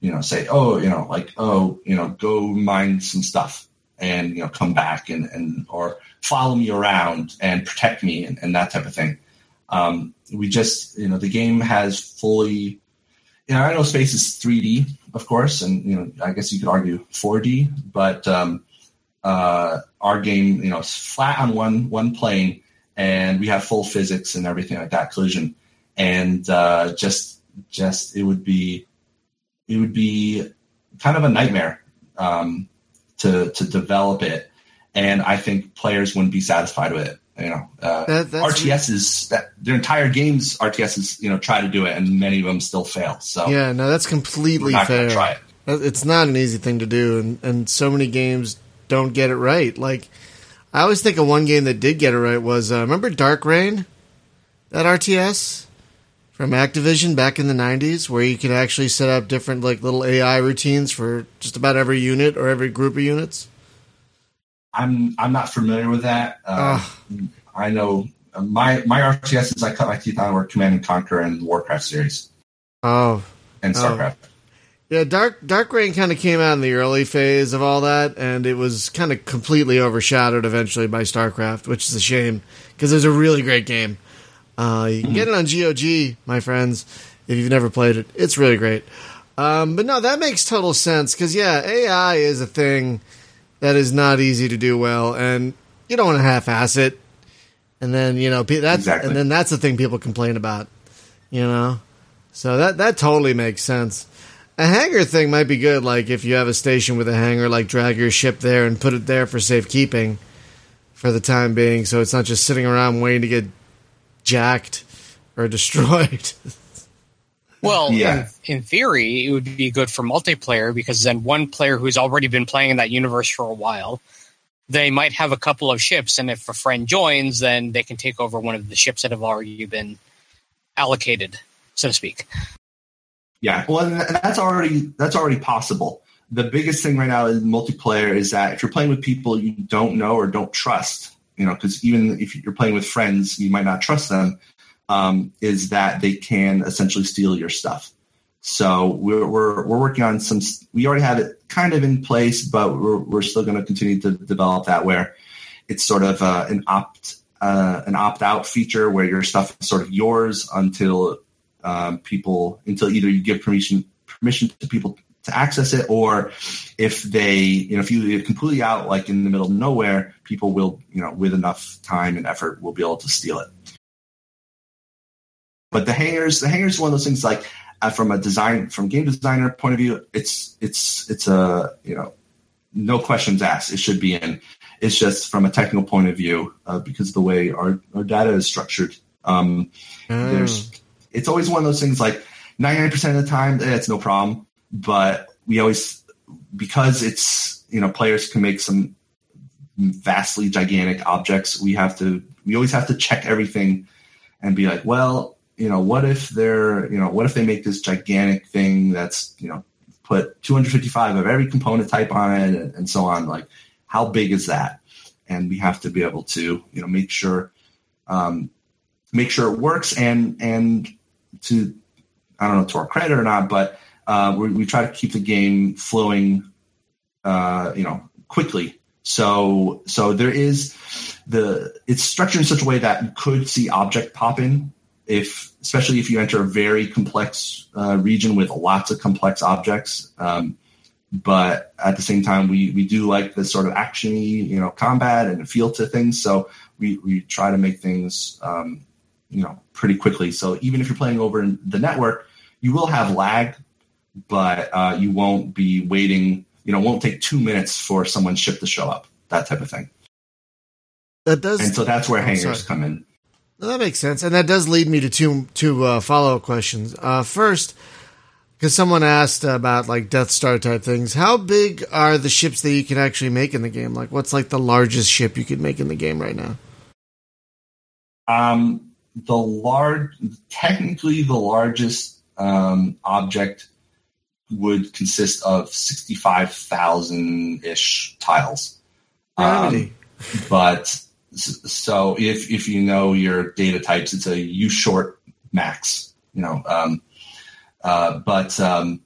you know say oh you know like oh you know go mine some stuff and you know come back and and or follow me around and protect me and, and that type of thing. Um, we just you know the game has fully you know, I know space is 3D, of course, and you know, I guess you could argue 4D, but um, uh, our game, you know, is flat on one one plane, and we have full physics and everything like that, collision, and uh, just just it would be it would be kind of a nightmare um, to to develop it, and I think players wouldn't be satisfied with it. You know, uh, That- RTSs that their entire games RTSs you know try to do it and many of them still fail. So yeah, no, that's completely not fair. try it. It's not an easy thing to do, and, and so many games don't get it right. Like, I always think of one game that did get it right was uh, remember Dark Reign, that RTS from Activision back in the '90s, where you could actually set up different like little AI routines for just about every unit or every group of units. I'm I'm not familiar with that. Uh, I know my my RTSs I cut my teeth on were Command and Conquer and the Warcraft series Oh, and Oh. Starcraft. Yeah, Dark Dark Reign kind of came out in the early phase of all that, and it was kind of completely overshadowed eventually by StarCraft, which is a shame because it was a really great game. Uh, you can get it on GOG, my friends, if you've never played it. It's really great. Um, but no, that makes total sense because yeah, AI is a thing that is not easy to do well, and you don't want to half-ass it. And then you know that's Exactly. and then that's the thing people complain about, you know. So that that totally makes sense. A hangar thing might be good, like if you have a station with a hangar, like drag your ship there and put it there for safekeeping for the time being, so it's not just sitting around waiting to get jacked or destroyed. Well, Yeah. in, in theory, it would be good for multiplayer because then one player who's already been playing in that universe for a while, they might have a couple of ships, and if a friend joins, then they can take over one of the ships that have already been allocated, so to speak. Yeah, well, and and that's already that's already possible. The biggest thing right now in multiplayer is that if you're playing with people you don't know or don't trust, you know, because even if you're playing with friends, you might not trust them. Um, is that they can essentially steal your stuff. So we're we're we're working on some. We already have it kind of in place, but we're we're still going to continue to develop that where it's sort of uh, an opt uh, an opt out feature where your stuff is sort of yours until um, people until either you give permission permission to people to access it or if they you know if you leave it completely out like in the middle of nowhere people will you know with enough time and effort will be able to steal it. But the hangars the hangars is one of those things like uh, from a design from game designer point of view it's it's it's a you know no questions asked. It should be in. It's just from a technical point of view uh, because of the way our, our data is structured. Um, there's it's always one of those things like 99% of the time eh, it's no problem but we always because it's you know players can make some vastly gigantic objects we have to we always have to check everything and be like well you know what if they're you know what if they make this gigantic thing that's you know put 255 of every component type on it and, and so on? Like how big is that? And we have to be able to you know make sure um, make sure it works and and to I don't know to our credit or not, but uh, we, we try to keep the game flowing, uh, you know, quickly. So so there is the it's structured in such a way that you could see object pop in if especially if you enter a very complex uh, region with lots of complex objects. Um, but at the same time, we we do like the sort of actiony, you know, combat and feel to things. So we we try to make things, um, you know, pretty quickly. So even if you're playing over the network, you will have lag, but uh, you won't be waiting. You know, won't take two minutes for someone's ship to show up. That type of thing. That does, and so that's where hangars sorry. come in. That makes sense, and that does lead me to two two uh, follow up questions. Uh, first, because someone asked about like Death Star type things, how big are the ships that you can actually make in the game? Like, what's like the largest ship you could make in the game right now? Um, the large, technically, the largest um, object would consist of sixty-five thousand ish tiles. Um, but so if if you know your data types, it's a U short max. You know, um, uh, but um,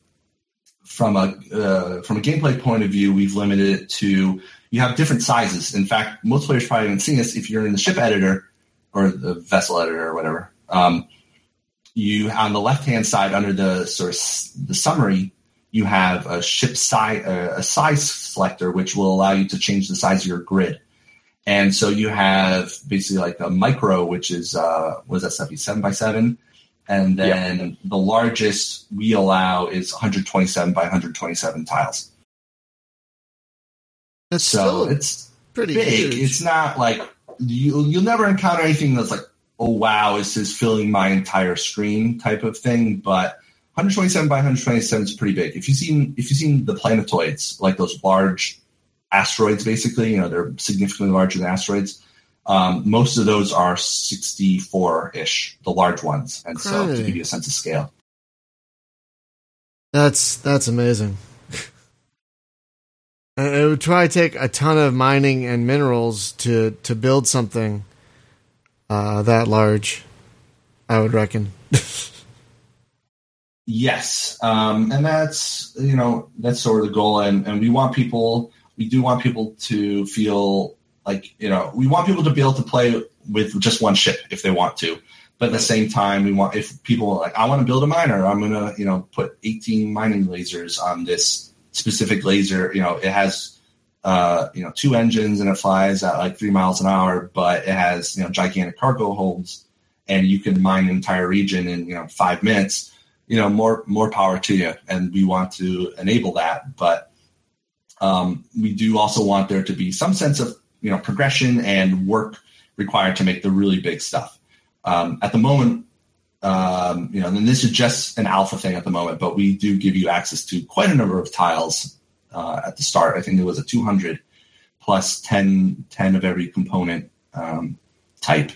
from a uh, from a gameplay point of view, we've limited it to you have different sizes. In fact, most players probably haven't seen this. If you're in the ship editor or the vessel editor or whatever, um, you on the left hand side under the sort of the summary, you have a ship size uh, a size selector, which will allow you to change the size of your grid. And so you have basically like a micro, which is uh, does that stuff? Seven by seven, and then yeah. the largest we allow is 127 by 127 tiles. That's so it's pretty big. Huge. It's not like you you'll never encounter anything that's like, oh wow, this is filling my entire screen type of thing. But 127 by 127 is pretty big. If you've seen if you've seen the planetoids, like those large asteroids, basically, you know, they're significantly larger than asteroids. Um, most of those are 64 ish, the large ones. And so to give you a sense of scale. That's that's amazing. it would try to take a ton of mining and minerals to to build something uh, that large. I would reckon. yes, um, and that's you know that's sort of the goal, and and we want people. We do want people to feel like you know we want people to be able to play with just one ship if they want to but at the same time we want if people like i want to build a miner i'm to you know put 18 mining lasers on this specific laser you know it has uh, you know two engines and it flies at like three miles an hour but it has you know gigantic cargo holds and you can mine an entire region in you know five minutes you know more more power to you and we want to enable that but um, we do also want there to be some sense of you know progression and work required to make the really big stuff. Um, at the moment, um, you know, and this is just an alpha thing at the moment, but we do give you access to quite a number of tiles uh, at the start. I think there was a 200 plus 10, 10 of every component um, type,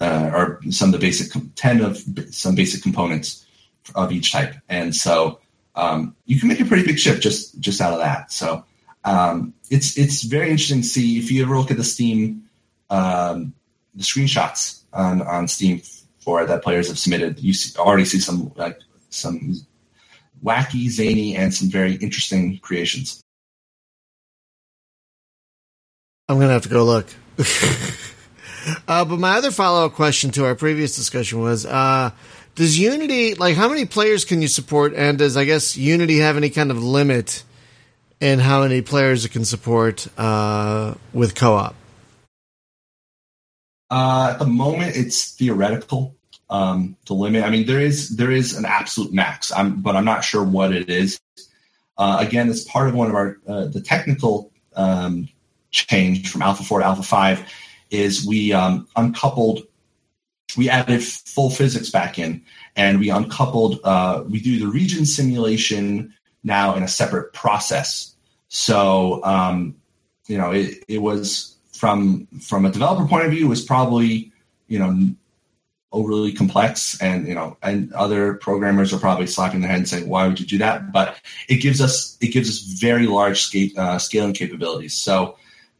uh, or some of the basic 10 of some basic components of each type, and so um, you can make a pretty big ship just just out of that. So um, it's it's very interesting to see if you ever look at the Steam um, the screenshots on on Steam for that players have submitted. You see, already see some like some wacky, zany, and some very interesting creations. I'm gonna have to go look. uh, but my other follow up question to our previous discussion was. Uh, does Unity like how many players can you support, and does I guess Unity have any kind of limit in how many players it can support uh, with co-op? Uh, at the moment, it's theoretical. Um, limit. I mean, there is there is an absolute max. I'm, but I'm not sure what it is. Uh, again, it's part of one of our uh, the technical um, change from Alpha Four to Alpha Five is we um, uncoupled we added full physics back in and we uncoupled uh, we do the region simulation now in a separate process so um, you know it, it was from from a developer point of view it was probably you know overly complex and you know and other programmers are probably slapping their head and saying why would you do that but it gives us it gives us very large scale, uh, scaling capabilities so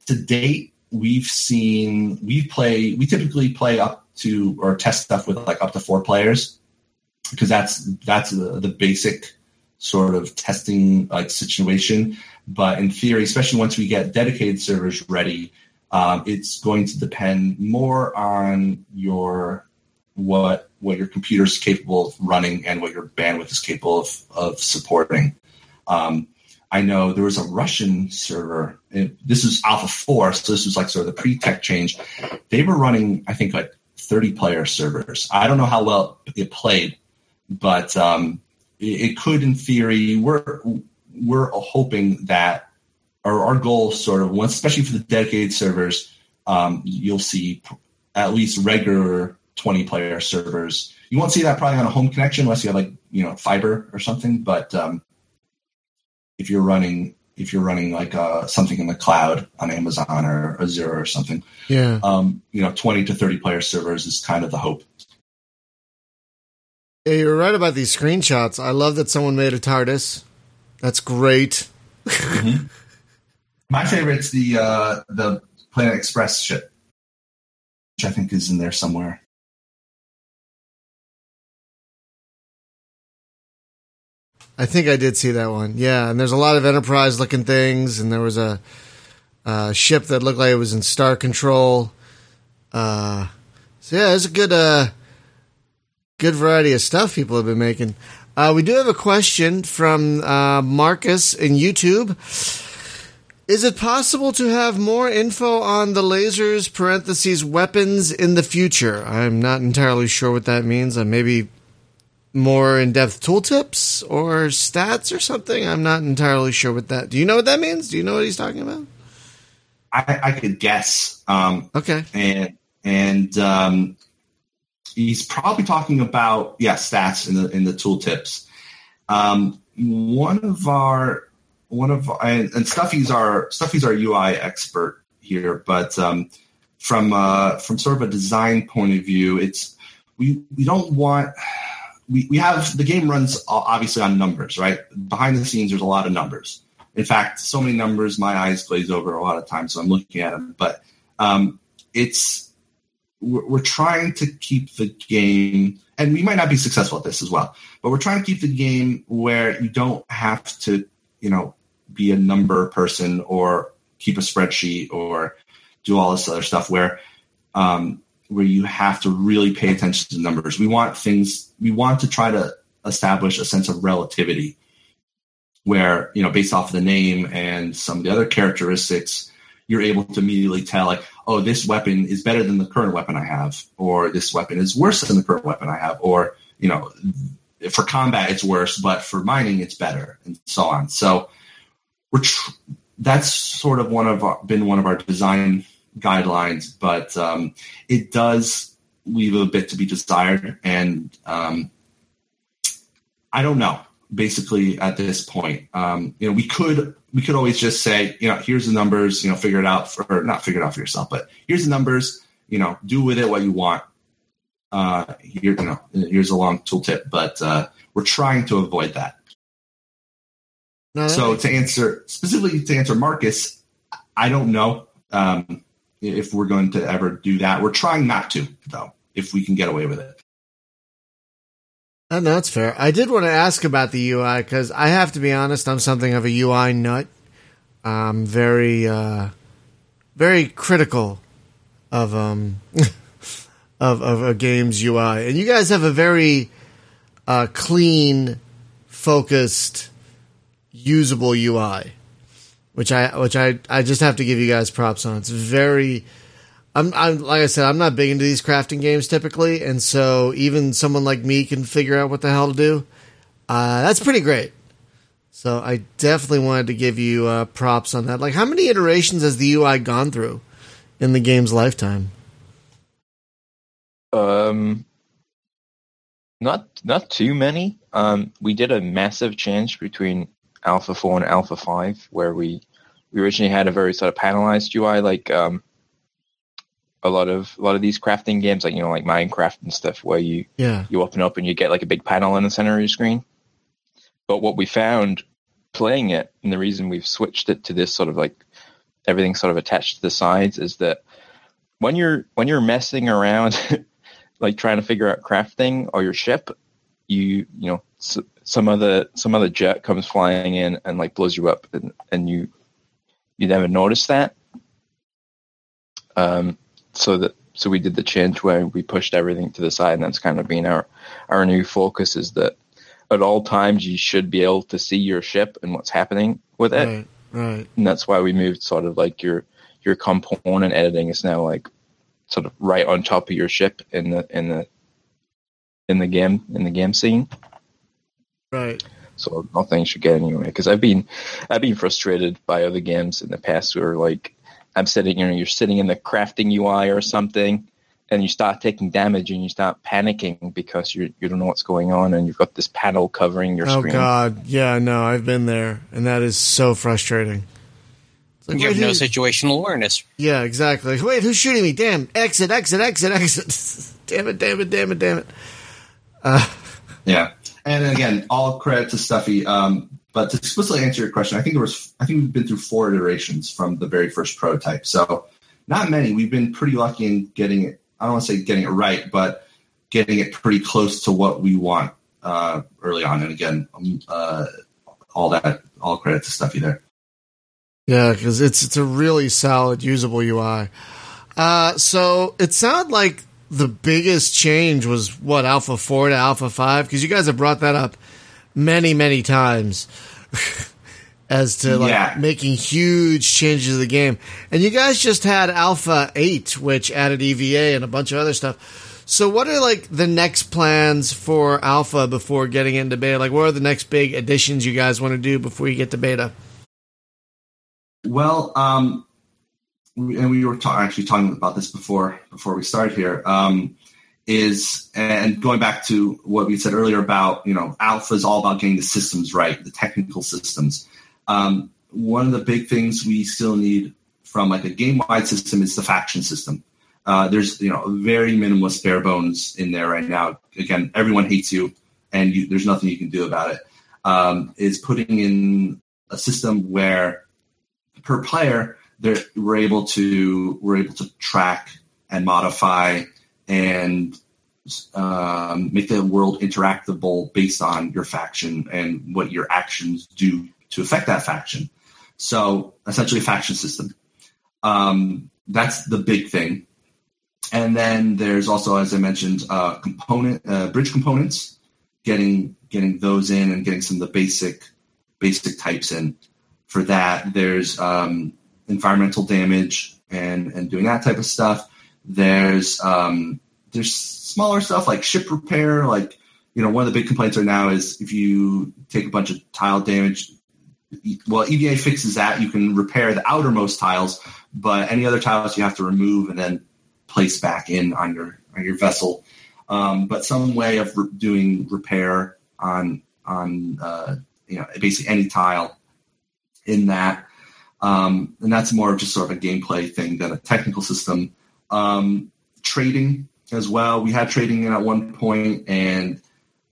to date we've seen we play we typically play up to or test stuff with like up to four players. because that's that's the, the basic sort of testing like situation. But in theory, especially once we get dedicated servers ready, um, it's going to depend more on your what what your computer is capable of running and what your bandwidth is capable of, of supporting. Um, I know there was a Russian server. this is Alpha 4, so this was like sort of the pre tech change. They were running, I think, like 30 player servers. I don't know how well it played, but um, it, could, in theory. We're we're hoping that, or our goal, sort of, once, especially for the dedicated servers, um, you'll see at least regular 20 player servers. You won't see that probably on a home connection unless you have like you know fiber or something, but um, if you're running if you're running like uh, something in the cloud on Amazon or Azure or something. Yeah. Um, you know, 20 to 30 player servers is kind of the hope. Yeah, you're right about these screenshots. I love that someone made a TARDIS. That's great. mm-hmm. My favorite's the uh, the Planet Express ship, which I think is in there somewhere. I think I did see that one. Yeah, and there's a lot of Enterprise looking things, and there was a, a ship that looked like it was in star control. Uh, so yeah, it's a good uh, good variety of stuff people have been making. Uh, we do have a question from uh, Marcus in YouTube. Is it possible to have more info on the lasers parentheses weapons in the future? I'm not entirely sure what that means. Uh, maybe more in-depth tooltips or stats or something. I'm not entirely sure what that. Do you know what that means? Do you know what he's talking about? I, I could guess. Um, okay. And and um, he's probably talking about yeah stats in the in the tooltips. Um, one of our one of and, and Stuffie's our Stuffie's our UI expert here, but um, from uh, from sort of a design point of view, it's we we don't want we, we have the game runs obviously on numbers, right? Behind the scenes, there's a lot of numbers. In fact, so many numbers, my eyes glaze over a lot of times, so I'm looking at them. But um, it's we're, we're trying to keep the game, and we might not be successful at this as well, but we're trying to keep the game where you don't have to, you know, be a number person or keep a spreadsheet or do all this other stuff where um, where you have to really pay attention to numbers. We want things, we want to try to establish a sense of relativity where, you know, based off of the name and some of the other characteristics, you're able to immediately tell, like, oh, this weapon is better than the current weapon I have, or this weapon is worse than the current weapon I have, or, you know, for combat it's worse, but for mining it's better, and so on. So we're tr- that's sort of one of our, been one of our design guidelines, but um, it does leave a bit to be desired. And um, I don't know. Basically, at this point, um, you know, we could we could always just say, you know, here's the numbers, you know, figure it out for not figure it out for yourself, but here's the numbers, you know, do with it what you want. Uh, here, you know, here's a long tooltip, but uh, we're trying to avoid that. No, so to answer specifically to answer Marcus, I don't know. Um, if we're going to ever do that. We're trying not to, though, if we can get away with it. And that's fair. I did want to ask about the UI because I have to be honest, I'm something of a UI nut. I'm very, uh, very critical of um of of a game's UI, and you guys have a very uh, clean, focused, usable UI which I which I I just have to give you guys props on. It's very I'm, I'm like I said, I'm not big into these crafting games typically, and so even someone like me can figure out what the hell to do. Uh, that's pretty great. So I definitely wanted to give you uh, props on that. Like, how many iterations has the UI gone through in the game's lifetime? Um, not not too many. Um, we did a massive change between Alpha 4 and Alpha 5, where we we originally had a very sort of panelized UI, like um, a lot of a lot of these crafting games, like you know, like Minecraft and stuff, where you yeah. you open up and you get like a big panel in the center of your screen. But what we found playing it, and the reason we've switched it to this sort of like everything sort of attached to the sides, is that when you're when you're messing around, like trying to figure out crafting or your ship, you you know some other some other jet comes flying in and like blows you up and, and you you never notice that. Um so that so we did the change where we pushed everything to the side and that's kind of been our our new focus is that at all times you should be able to see your ship and what's happening with it. Right, right. and that's why we moved sort of like your your component editing is now like sort of right on top of your ship in the in the in the game in the game scene Right. so nothing should get anywhere because i've been i've been frustrated by other games in the past where like i'm sitting you know you're sitting in the crafting ui or something and you start taking damage and you start panicking because you you don't know what's going on and you've got this panel covering your Oh screen Oh God, yeah, no, I've been there, and that is so frustrating. Like, You have no who- situational awareness. yeah, exactly. Wait, who's shooting me? Damn! Exit! Exit! Exit! Exit! damn it! Damn it! Damn it! Damn it! Uh, yeah, and again, all credit to Stuffie. Um, but to explicitly answer your question, I think there was I think we've been through four iterations from the very first prototype. So not many. We've been pretty lucky in getting it. I don't want to say getting it right, but getting it pretty close to what we want uh, early on. And again, um, uh, all that all credit to Stuffie there. Yeah, because it's it's a really solid, usable UI. Uh, so it sounded like the biggest change was what Alpha Four to Alpha Five because you guys have brought that up many, many times as to like Yeah. making huge changes to the game. And you guys just had Alpha Eight, which added EVA and a bunch of other stuff. So what are like the next plans for Alpha before getting into beta? Like, what are the next big additions you guys want to do before you get to beta? Well, um, and we were ta- actually talking about this before before we started here. Um, is and going back to what we said earlier about you know alpha is all about getting the systems right, the technical systems. Um, one of the big things we still need from like a game wide system is the faction system. Uh, there's you know very minimalist bare bones in there right now. Again, everyone hates you, and you, there's nothing you can do about it. Um, is putting in a system where per player we're able to we're able to track and modify and um, make the world interactable based on your faction and what your actions do to affect that faction. So essentially, a faction system. Um, that's the big thing. And then there's also, as I mentioned, uh, component uh, bridge components. Getting getting those in and getting some of the basic basic types in. For that, there's um, environmental damage and and doing that type of stuff. There's um, there's smaller stuff like ship repair. Like you know, one of the big complaints right now is if you take a bunch of tile damage. Well, EVA fixes that. You can repair the outermost tiles, but any other tiles you have to remove and then place back in on your on your vessel. Um, but some way of re- doing repair on on uh, you know basically any tile in that. Um, and that's more of just sort of a gameplay thing than a technical system. Um, trading as well. We had trading in at one point, and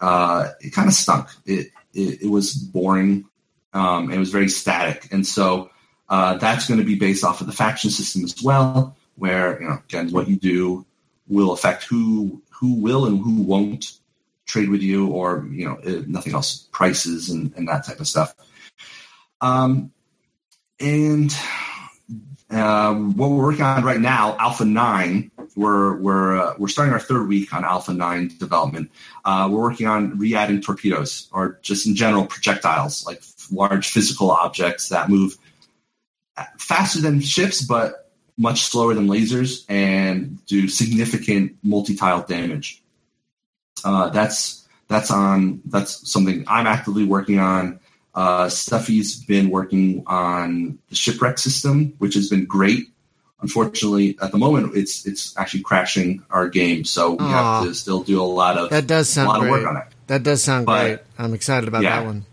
uh, it kind of stunk. It, it it was boring. Um, it was very static, and so uh, that's going to be based off of the faction system as well, where you know again what you do will affect who who will and who won't trade with you, or you know nothing else, prices and, and that type of stuff. Um, and um, what we're working on right now, Alpha Nine, we're we're uh, we're starting our third week on Alpha Nine development. Uh, we're working on re-adding torpedoes, or just in general projectiles, like large physical objects that move faster than ships, but much slower than lasers, and do significant multi-tile damage. Uh, that's that's on that's something I'm actively working on. Uh, Stuffie's been working on the shipwreck system, which has been great. Unfortunately, at the moment, it's it's actually crashing our game, so we Aw. have to still do a lot of That does sound a lot of great. work on it. That does sound But- great. I'm excited about Yeah. that one.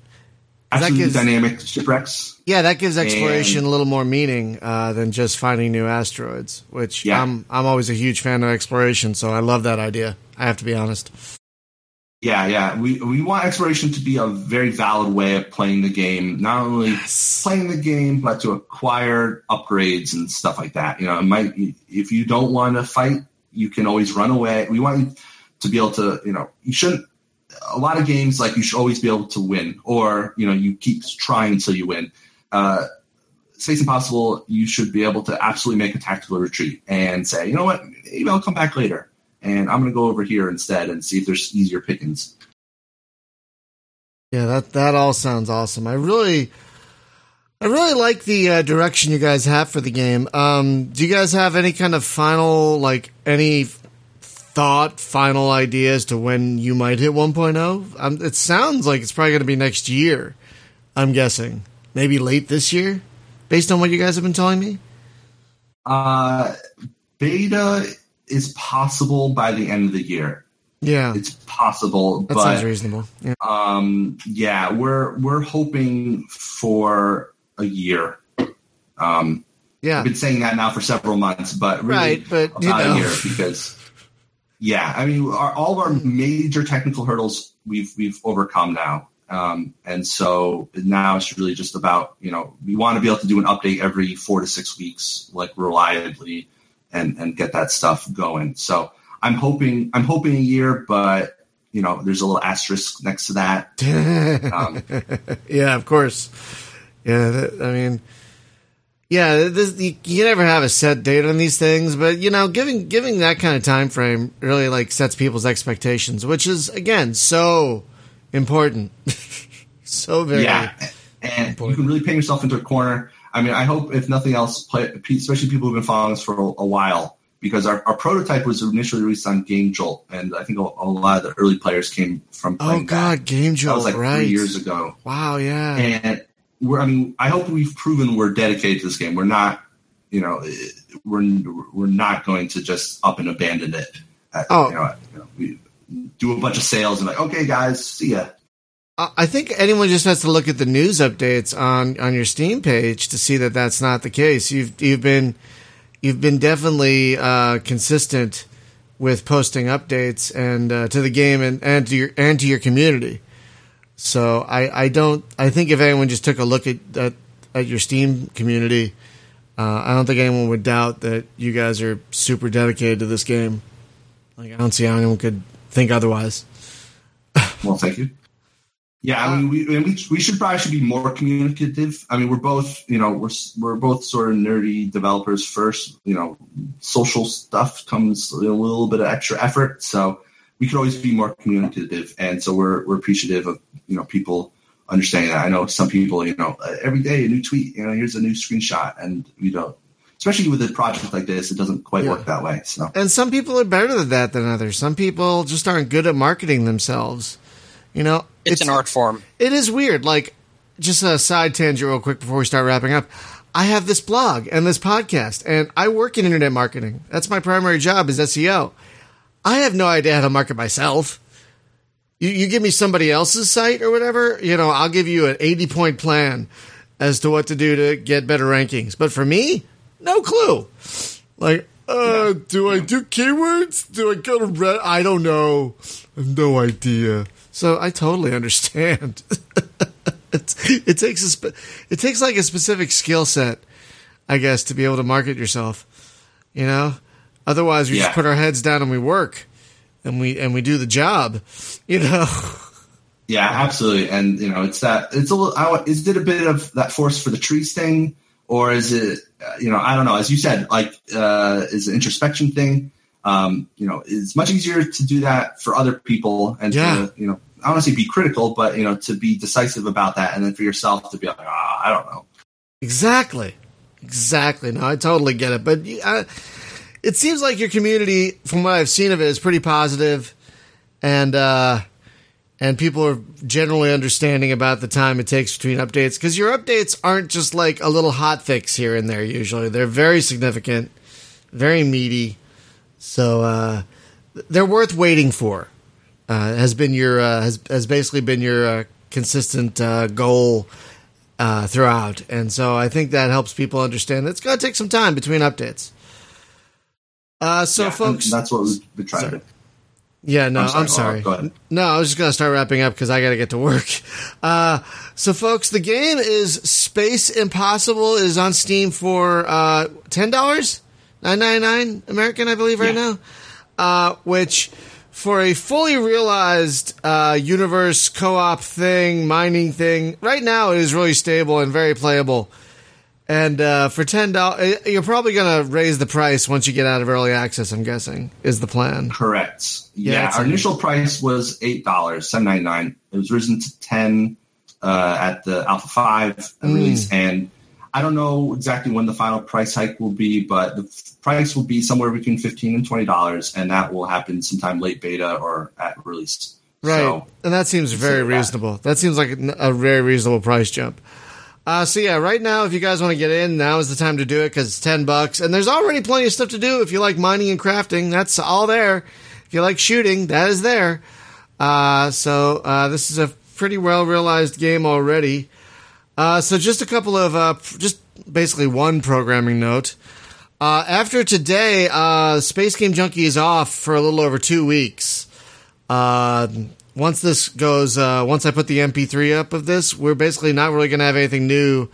That gives- dynamic shipwrecks. Yeah, that gives exploration And- a little more meaning uh, than just finding new asteroids. Which Yeah. I'm I'm always a huge fan of exploration, so I love that idea. I have to be honest. Yeah, yeah. We we want exploration to be a very valid way of playing the game. Not only playing the game, but to acquire upgrades and stuff like that. You know, it might if you don't want to fight, you can always run away. We want you to be able to, you know, you shouldn't. a lot of games like you should always be able to win, or you know you keep trying until you win. Uh, Space Impossible, you should be able to absolutely make a tactical retreat and say, you know what, maybe I'll come back later, and I'm going to go over here instead and see if there's easier pickings. Yeah, that that all sounds awesome. I really, I really like the uh, direction you guys have for the game. Um, do you guys have any kind of final, like any thought, final idea as to when you might hit 1.0? Um, it sounds like it's probably going to be next year. I'm guessing maybe late this year, based on what you guys have been telling me. Uh, beta is possible by the end of the year. Yeah, It's possible, that but sounds reasonable. Yeah. um, yeah, we're we're hoping for a year. Um, Yeah, I've been saying that now for several months, but really Right, but, about you know. a year because yeah, I mean, our, all of our major technical hurdles we've we've overcome now, um, and so now it's really just about you know we want to be able to do an update every four to six weeks, like reliably, and and get that stuff going. So I'm hoping I'm hoping a year, but you know, there's a little asterisk next to that. Um, yeah, of course. Yeah, that, I mean, yeah, this, you, you never have a set date on these things, but you know, giving giving that kind of time frame really like sets people's expectations, which is again so important, so very. yeah, and you can really paint yourself into a corner. I mean, I hope if nothing else, play, especially people who've been following us for a, a while, because our, our prototype was initially released on Game Jolt, and I think a, a lot of the early players came from Oh God, Game that. That Jolt, was like right? three years ago, Wow, yeah, and we're. I mean, I hope we've proven we're dedicated to this game. We're not, you know, we're we're not going to just up and abandon it. At, Oh. you know, you know, we do a bunch of sales and like, okay, guys, see ya. I think anyone just has to look at the news updates on on your Steam page to see that that's not the case. You've you've been you've been definitely uh, consistent with posting updates and uh, to the game and, and to your and to your community. So I, I don't I think if anyone just took a look at at, at your Steam community, uh, I don't think anyone would doubt that you guys are super dedicated to this game. Like I don't see how anyone could think otherwise. Well, thank you. Yeah, I mean, um, we, we we should probably should be more communicative. I mean, we're both, you know, we're we're both sort of nerdy developers first. You know, social stuff comes with a little bit of extra effort, so we could always be more communicative. And so we're we're appreciative of you know people understanding that. I know some people, you know, every day a new tweet. You know, here's a new screenshot, and you know, especially with a project like this, it doesn't quite Yeah. work that way. So And some people are better at that than others. Some people just aren't good at marketing themselves. You know, It's, an art form. It is weird. Like, just a side tangent, real quick, before we start wrapping up. I have this blog and this podcast, and I work in internet marketing. That's my primary job is SEO. I have no idea how to market myself. You, you give me somebody else's site or whatever, you know, I'll give you an 80 point plan as to what to do to get better rankings. But for me, no clue. Like, uh, do I do keywords? Do I go to Red? I don't know. I have no idea. So I totally understand. it takes a it takes like a specific skill set, I guess, to be able to market yourself. You know, otherwise we Yeah. just put our heads down and we work, and we and we do the job. You know. Yeah, absolutely. And you know, it's that it's a little. I- Is it a bit of that force for the trees thing, or is it? uh, You know, I don't know. As you said, like, uh, is an introspection thing. Um, you know, it's much easier to do that for other people and Yeah. to you know, I don't want to say be critical, but you know, to be decisive about that, and then for yourself to be like, ah, I don't know. Exactly. Exactly. No, I totally get it. But it seems like your community, from what I've seen of it, is pretty positive, and uh, and people are generally understanding about the time it takes between updates because your updates aren't just like a little hot fix here and there. Usually, they're very significant, very meaty. So uh, they're worth waiting for. Uh, has been your uh, has has basically been your uh, consistent uh, goal uh, throughout, and so I think that helps people understand it's going to take some time between updates. Uh, so, Yeah, folks, that's what we've been trying Sorry. to. yeah, no, I'm I'm sorry, sorry. Go ahead. No, I was just going to start wrapping up because I got to get to work. Uh, so, folks, the game is Space Impossible. It is on Steam for uh, ten dollars, nine ninety nine American, I believe, right Yeah. now. Uh, which for a fully realized uh, universe co-op thing, mining thing. Right now, it is really stable and very playable. And uh, for ten dollars, you're probably going to raise the price once you get out of early access. I'm guessing is the plan. Correct. Yeah, Yeah, our initial price was eight dollars, seven ninety nine. It was risen to ten uh, at the Alpha Five Mm. release, and I don't know exactly when the final price hike will be, but the price will be somewhere between fifteen and twenty dollars, and that will happen sometime late beta or at release. Right, So, and that seems very consider that. reasonable. That seems like a a very reasonable price jump. Uh, so yeah, right now, if you guys want to get in, now is the time to do it because it's ten bucks, and there's already plenty of stuff to do. If you like mining and crafting, that's all there. If you like shooting, that is there. Uh, so uh, this is a pretty well realized game already. Uh, so just a couple of uh, just basically one programming note. Uh, after today, uh, Space Game Junkie is off for a little over two weeks. Uh, once this goes, uh, once I put the MP3 up of this, we're basically not really going to have anything new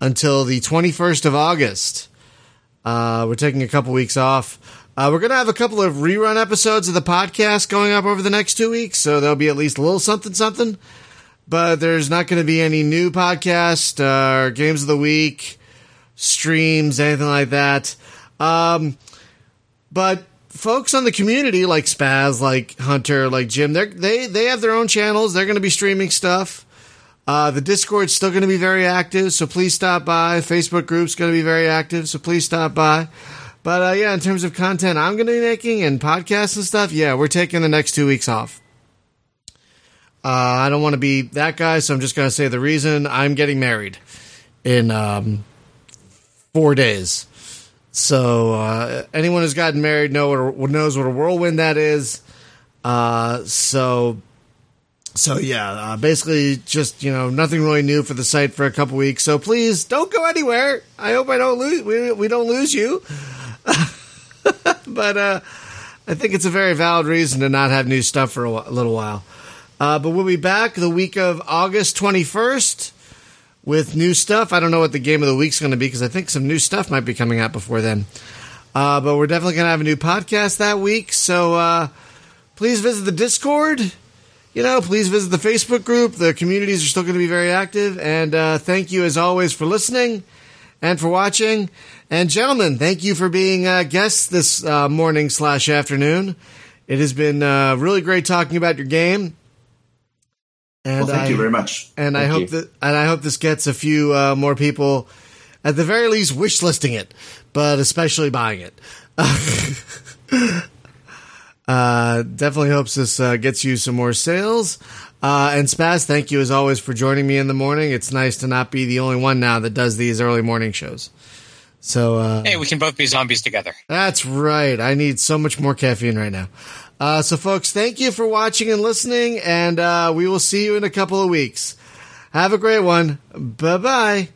until the 21st of August. We're taking a couple weeks off. We're going to have a couple of rerun episodes of the podcast going up over the next two weeks, so there'll be at least a little something, something. But there's not going to be any new podcast uh, or games of the week, streams, anything like that. Um, but folks on the community like Spaz, like Hunter, like Jim, they they they have their own channels. They're going to be streaming stuff. Uh, the Discord's still going to be very active, so please stop by. Facebook group's going to be very active, so please stop by. But uh, yeah, in terms of content I'm going to be making and podcasts and stuff, yeah, we're taking the next two weeks off. Uh, I don't want to be that guy, so I'm just going to say the reason I'm getting married in um, four days. So uh, anyone who's gotten married know what a, knows what a whirlwind that is. Uh, so so yeah, uh, basically just you know nothing really new for the site for a couple weeks. So please don't go anywhere. I hope I don't lose we we don't lose you. but uh, I think it's a very valid reason to not have new stuff for a, a little while. Uh, but we'll be back the week of August twenty first with new stuff. I don't know what the game of the week's going to be because I think some new stuff might be coming out before then. Uh, but we're definitely going to have a new podcast that week. So uh, please visit the Discord. You know, please visit the Facebook group. The communities are still going to be very active. And uh, thank you, as always, for listening and for watching. And gentlemen, thank you for being uh, guests this uh, morning slash afternoon. It has been uh, really great talking about your game. And well, thank I, you very much. and I hope you. that and I hope this gets a few uh, more people, at the very least, wish listing it, but especially buying it. uh, definitely hopes this uh, gets you some more sales. Uh, and Spaz, thank you as always for joining me in the morning. It's nice to not be the only one now that does these early morning shows. So uh, Hey, we can both be zombies together. that's right. I need so much more caffeine right now. Uh, so, folks, thank you for watching and listening, and uh, we will see you in a couple of weeks. Have a great one. Bye bye.